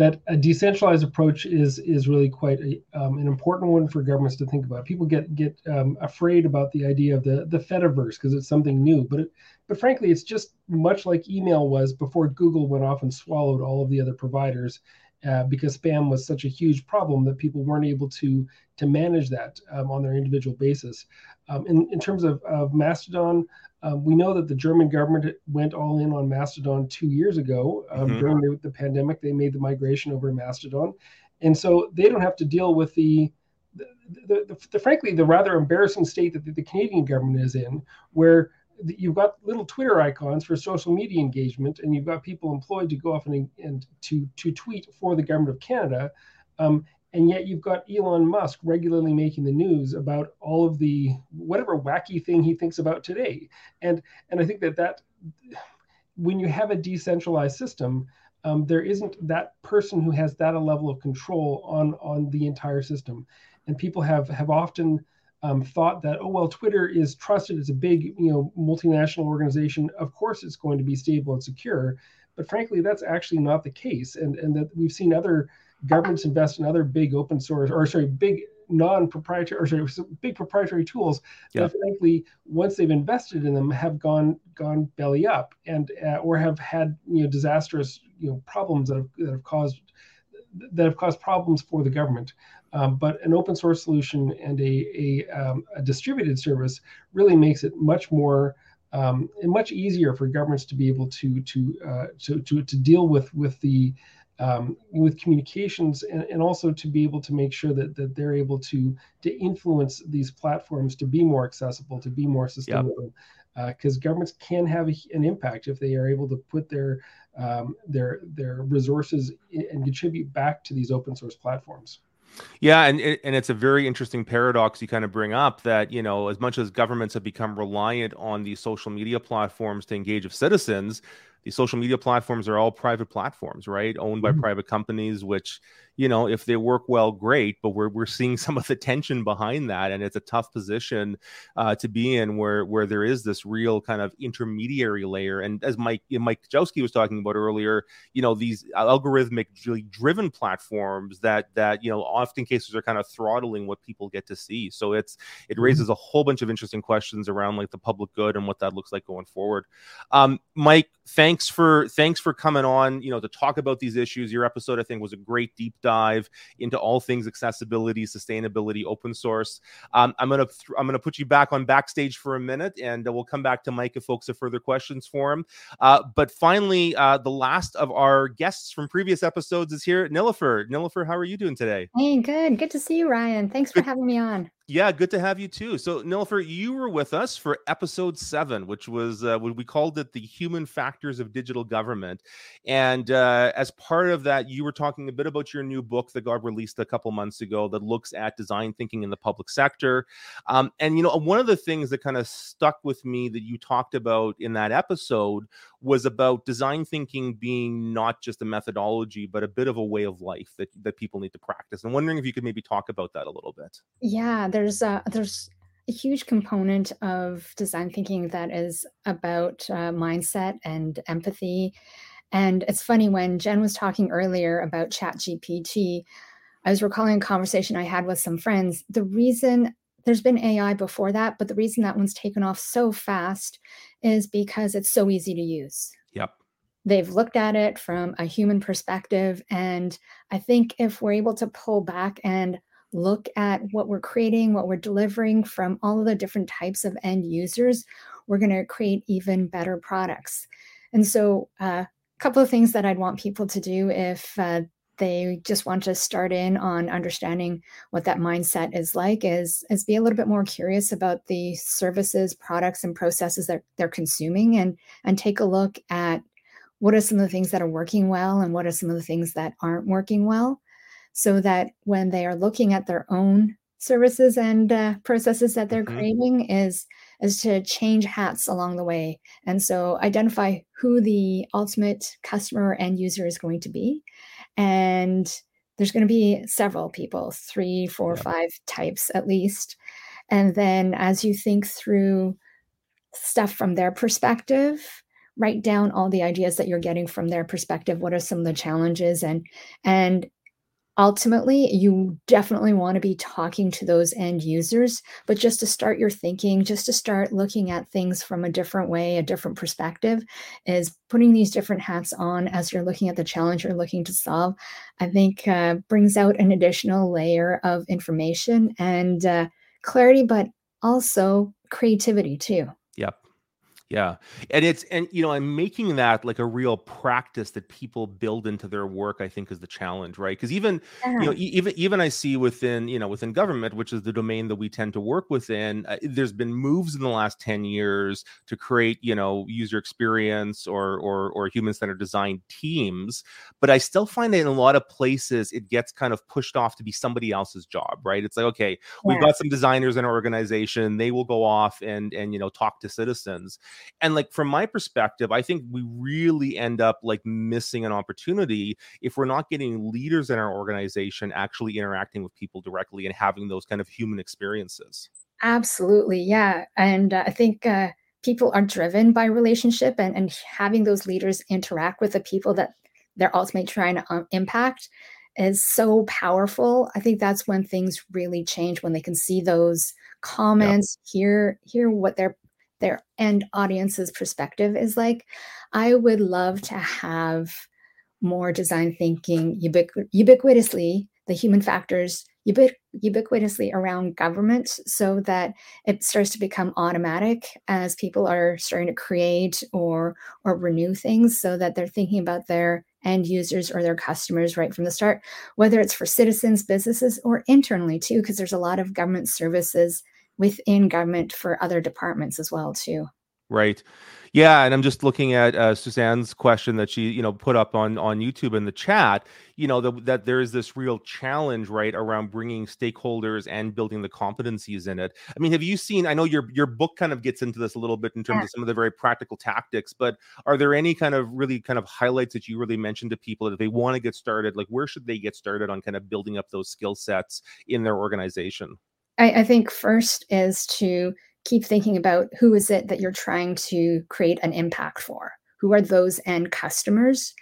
that a decentralized approach is is really quite a, um, an important one for governments to think about. People get get um, afraid about the idea of the the Fediverse because it's something new, but it, but frankly, it's just much like email was before Google went off and swallowed all of the other providers. Uh, because spam was such a huge problem that people weren't able to to manage that um, on their individual basis. Um, in, in terms of, of Mastodon, um, we know that the German government went all in on Mastodon two years ago um, mm-hmm. during the, the, pandemic. They made the migration over Mastodon, and so they don't have to deal with the the, the, the, frankly the rather embarrassing state that the, the Canadian government is in, where you've got little Twitter icons for social media engagement, and you've got people employed to go off and, and to to tweet for the government of Canada. Um, and yet you've got Elon Musk regularly making the news about all of the whatever wacky thing he thinks about today. And and I think that that when you have a decentralized system, um, there isn't that person who has that a level of control on on the entire system. And people have have often um, thought that oh well, Twitter is trusted. It's a big you know multinational organization. Of course, it's going to be stable and secure. But frankly, that's actually not the case. And and that we've seen other governments invest in other big open source or sorry big non-proprietary or sorry big proprietary tools yeah. that frankly once they've invested in them have gone gone belly up and uh, or have had you know disastrous you know problems that have, that have caused that have caused problems for the government um, but an open source solution and a, a, um, a distributed service really makes it much more um, and much easier for governments to be able to to uh, to, to to deal with with the um, with communications and, and, also to be able to make sure that, that they're able to to influence these platforms to be more accessible, to be more sustainable. Because yep. uh, governments can have a, an impact if they are able to put their um, their their resources and contribute back to these open source platforms. Yeah, and and it's a very interesting paradox you kind of bring up that you know as much as governments have become reliant on these social media platforms to engage with citizens, these social media platforms are all private platforms, right? Owned by mm-hmm. private companies, which you know, if they work well, great. But we're we're seeing some of the tension behind that, and it's a tough position uh, to be in, where where there is this real kind of intermediary layer. And as Mike Mike Kujawski was talking about earlier, you know, these algorithmic driven platforms that that you know often cases are kind of throttling what people get to see. So it's it mm-hmm. raises a whole bunch of interesting questions around like the public good and what that looks like going forward. Um, Mike, thanks for thanks for coming on. You know, to talk about these issues. Your episode, I think, was a great deep dive into all things accessibility, sustainability, open source. Um, I'm gonna th- I'm gonna put you back on backstage for a minute, and uh, we'll come back to Mike if folks have further questions for him. Uh, but finally, uh, the last of our guests from previous episodes is here, Nilufer. Nilufer, how are you doing today? Hey, good. Good to see you, Ryan. Thanks for having me on. Yeah, good to have you too. So, Nilufer, you were with us for episode seven, which was uh, what we called it the human factors of digital government. And uh, as part of that, you were talking a bit about your new book that got released a couple months ago that looks at design thinking in the public sector. Um, and, you know, one of the things that kind of stuck with me that you talked about in that episode was about design thinking being not just a methodology, but a bit of a way of life that, that people need to practice. I'm wondering if you could maybe talk about that a little bit. Yeah, there's a, there's a huge component of design thinking that is about uh, mindset and empathy. And it's funny when Jen was talking earlier about Chat GPT, I was recalling a conversation I had with some friends. The reason there's been AI before that, but the reason that one's taken off so fast is because it's so easy to use. Yep. They've looked at it from a human perspective. And I think if we're able to pull back and look at what we're creating, what we're delivering from all of the different types of end users, we're going to create even better products. And so, uh, a couple of things that I'd want people to do if uh, they just want to start in on understanding what that mindset is like is is be a little bit more curious about the services products and processes that they're consuming and and take a look at what are some of the things that are working well and what are some of the things that aren't working well so that when they are looking at their own services and uh, processes that they're mm-hmm. creating is is to change hats along the way and so identify who the ultimate customer end user is going to be and there's going to be several people three four yeah. five types at least and then as you think through stuff from their perspective write down all the ideas that you're getting from their perspective what are some of the challenges and and ultimately you definitely want to be talking to those end users but just to start your thinking just to start looking at things from a different way a different perspective is putting these different hats on as you're looking at the challenge you're looking to solve i think uh, brings out an additional layer of information and uh, clarity but also creativity too yeah. And it's, and, you know, I'm making that like a real practice that people build into their work, I think is the challenge, right? Because even, you know, even, even I see within, you know, within government, which is the domain that we tend to work within, uh, there's been moves in the last 10 years to create, you know, user experience or, or, or human centered design teams. But I still find that in a lot of places, it gets kind of pushed off to be somebody else's job, right? It's like, okay, we've got some designers in our organization. They will go off and, and, you know, talk to citizens and like from my perspective i think we really end up like missing an opportunity if we're not getting leaders in our organization actually interacting with people directly and having those kind of human experiences absolutely yeah and uh, i think uh, people are driven by relationship and, and having those leaders interact with the people that they're ultimately trying to um, impact is so powerful i think that's when things really change when they can see those comments yep. hear hear what they're their end audience's perspective is like. I would love to have more design thinking ubiqu- ubiquitously, the human factors ubiqu- ubiquitously around government so that it starts to become automatic as people are starting to create or or renew things so that they're thinking about their end users or their customers right from the start whether it's for citizens businesses or internally too because there's a lot of government services within government for other departments as well too Right. Yeah, and I'm just looking at uh, Suzanne's question that she, you know, put up on on YouTube in the chat. You know the, that there is this real challenge, right, around bringing stakeholders and building the competencies in it. I mean, have you seen? I know your your book kind of gets into this a little bit in terms Yeah. of some of the very practical tactics, but are there any kind of really kind of highlights that you really mentioned to people that they want to get started, like where should they get started on kind of building up those skill sets in their organization? I, I think first is to keep thinking about who is it that you're trying to create an impact for? Who are those end customers?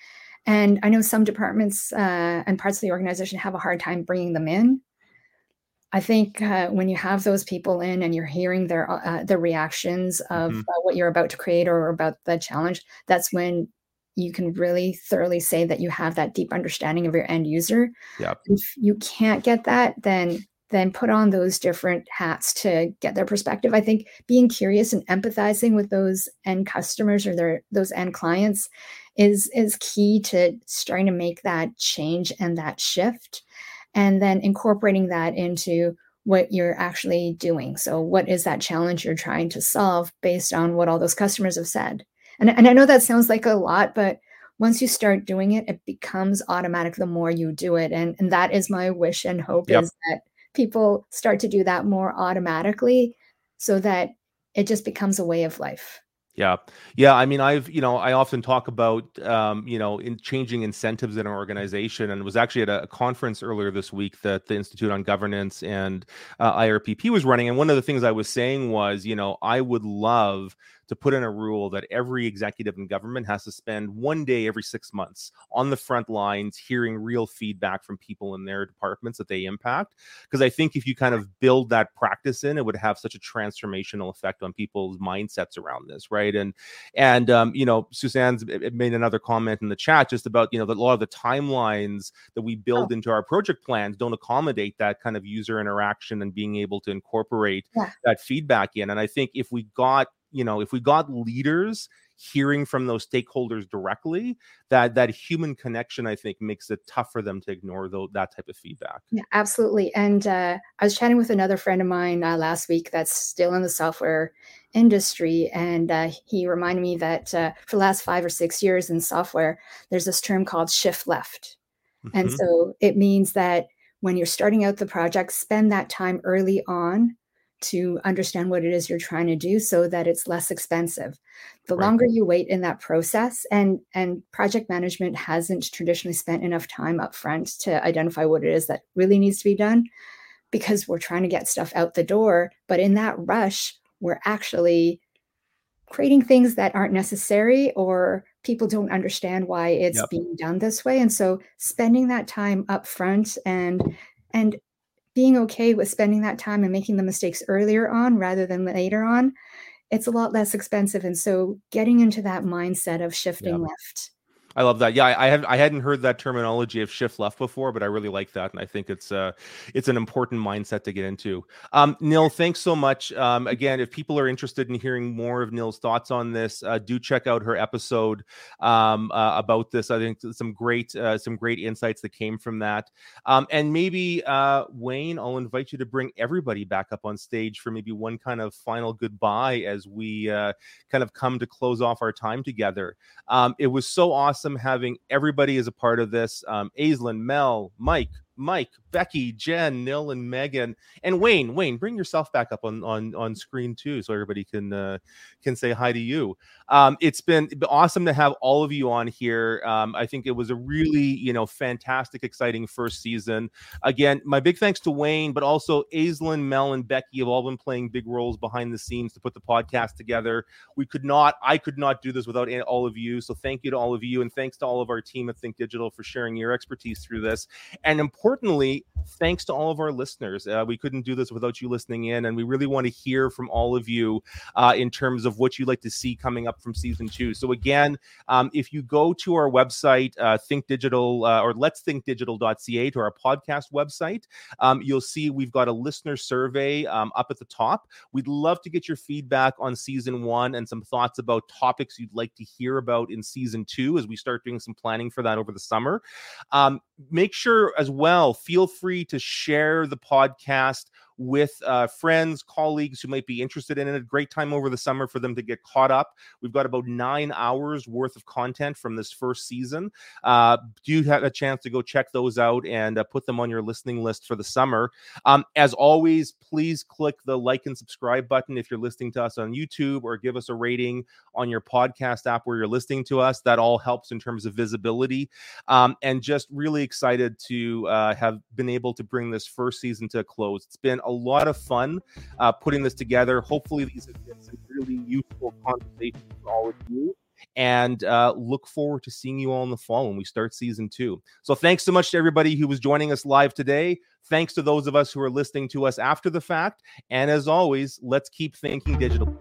And I know some departments uh, and parts of the organization have a hard time bringing them in. I think uh, when you have those people in and you're hearing their uh, their reactions of Mhm. uh, what you're about to create or about the challenge, that's when you can really thoroughly say that you have that deep understanding of your end user. Yep. If you can't get that, then then put on those different hats to get their perspective. I think being curious and empathizing with those end customers or their those end clients is is key to starting to make that change and that shift and then incorporating that into what you're actually doing. So what is that challenge you're trying to solve based on what all those customers have said? And, and I know that sounds like a lot, but once you start doing it, it becomes automatic the more you do it. And, and that is my wish and hope Yep. is that people start to do that more automatically so that it just becomes a way of life. Yeah. Yeah. I mean, I've, you know, I often talk about, um, you know, in changing incentives in an organization and was actually at a, conference earlier this week that the Institute on Governance and uh, IRPP was running. And one of the things I was saying was, you know, I would love to put in a rule that every executive in government has to spend one day every six months on the front lines hearing real feedback from people in their departments that they impact. Because I think if you kind of build that practice in, it would have such a transformational effect on people's mindsets around this, right? And and um, you know, Suzanne's it- it made another comment in the chat just about you know that a lot of the timelines that we build into our project plans don't accommodate that kind of user interaction and being able to incorporate Yeah. that feedback in. And I think if we got you know if we got leaders hearing from those stakeholders directly that that human connection i think makes it tough for them to ignore tho- that type of feedback Yeah, absolutely. And uh, I was chatting with another friend of mine uh, last week that's still in the software industry, and uh, he reminded me that uh, for the last five or six years in software, there's this term called shift left. And Mhm. so it means that when you're starting out the project, spend that time early on to understand what it is you're trying to do so that it's less expensive. The Right. longer you wait in that process and and project management hasn't traditionally spent enough time up front to identify what it is that really needs to be done because we're trying to get stuff out the door, but in that rush, we're actually creating things that aren't necessary or people don't understand why it's Yep. being done this way and so spending that time up front and and being okay with spending that time and making the mistakes earlier on rather than later on it's a lot less expensive and so getting into that mindset of shifting Yep. left I love that. Yeah, I, I have I hadn't heard that terminology of shift left before, but I really like that, and I think it's uh it's an important mindset to get into. Um, Nil, thanks so much. Um, again, if people are interested in hearing more of Nil's thoughts on this, uh, do check out her episode um, uh, about this. I think some great uh, some great insights that came from that. Um, and maybe uh, Wayne, I'll invite you to bring everybody back up on stage for maybe one kind of final goodbye as we uh, kind of come to close off our time together. Um, it was so awesome having everybody as a part of this. Um, Aislinn, Mel, Mike, Mike, Becky, Jen, Nil, and Meghan, and Wayne. Wayne, bring yourself back up on on on screen too, so everybody can uh, can say hi to you. Um, it's been awesome to have all of you on here. Um, I think it was a really you know fantastic, exciting first season. Again, my big thanks to Wayne, but also Aislinn, Mel, and Becky have all been playing big roles behind the scenes to put the podcast together we could not i could not do this without all of you so thank you to all of you and thanks to all of our team at think digital for sharing your expertise through this and importantly thanks to all of our listeners. Uh, we couldn't do this without you listening in and we really want to hear from all of you uh, in terms of what you'd like to see coming up from season two. So again um, if you go to our website uh, think digital uh, or let's think digital.ca to our podcast website um, you'll see we've got a listener survey um, up at the top. We'd love to get your feedback on season one and some thoughts about topics you'd like to hear about in season two as we start doing some planning for that over the summer. Um, make sure as well, feel free to share the podcast with uh, friends, colleagues who might be interested in it. A great time over the summer for them to get caught up. We've got about nine hours worth of content from this first season. Uh, do you have a chance to go check those out and uh, put them on your listening list for the summer. Um, as always, please click the like and subscribe button if you're listening to us on YouTube or give us a rating on your podcast app where you're listening to us. That all helps in terms of visibility. Um, and just really excited to uh, have been able to bring this first season to a close. It's been a lot of fun uh, putting this together. Hopefully, these have been some really useful conversations for all of you and uh, look forward to seeing you all in the fall when we start season two. So, thanks so much to everybody who was joining us live today. Thanks to those of us who are listening to us after the fact. And as always, let's keep thinking digital.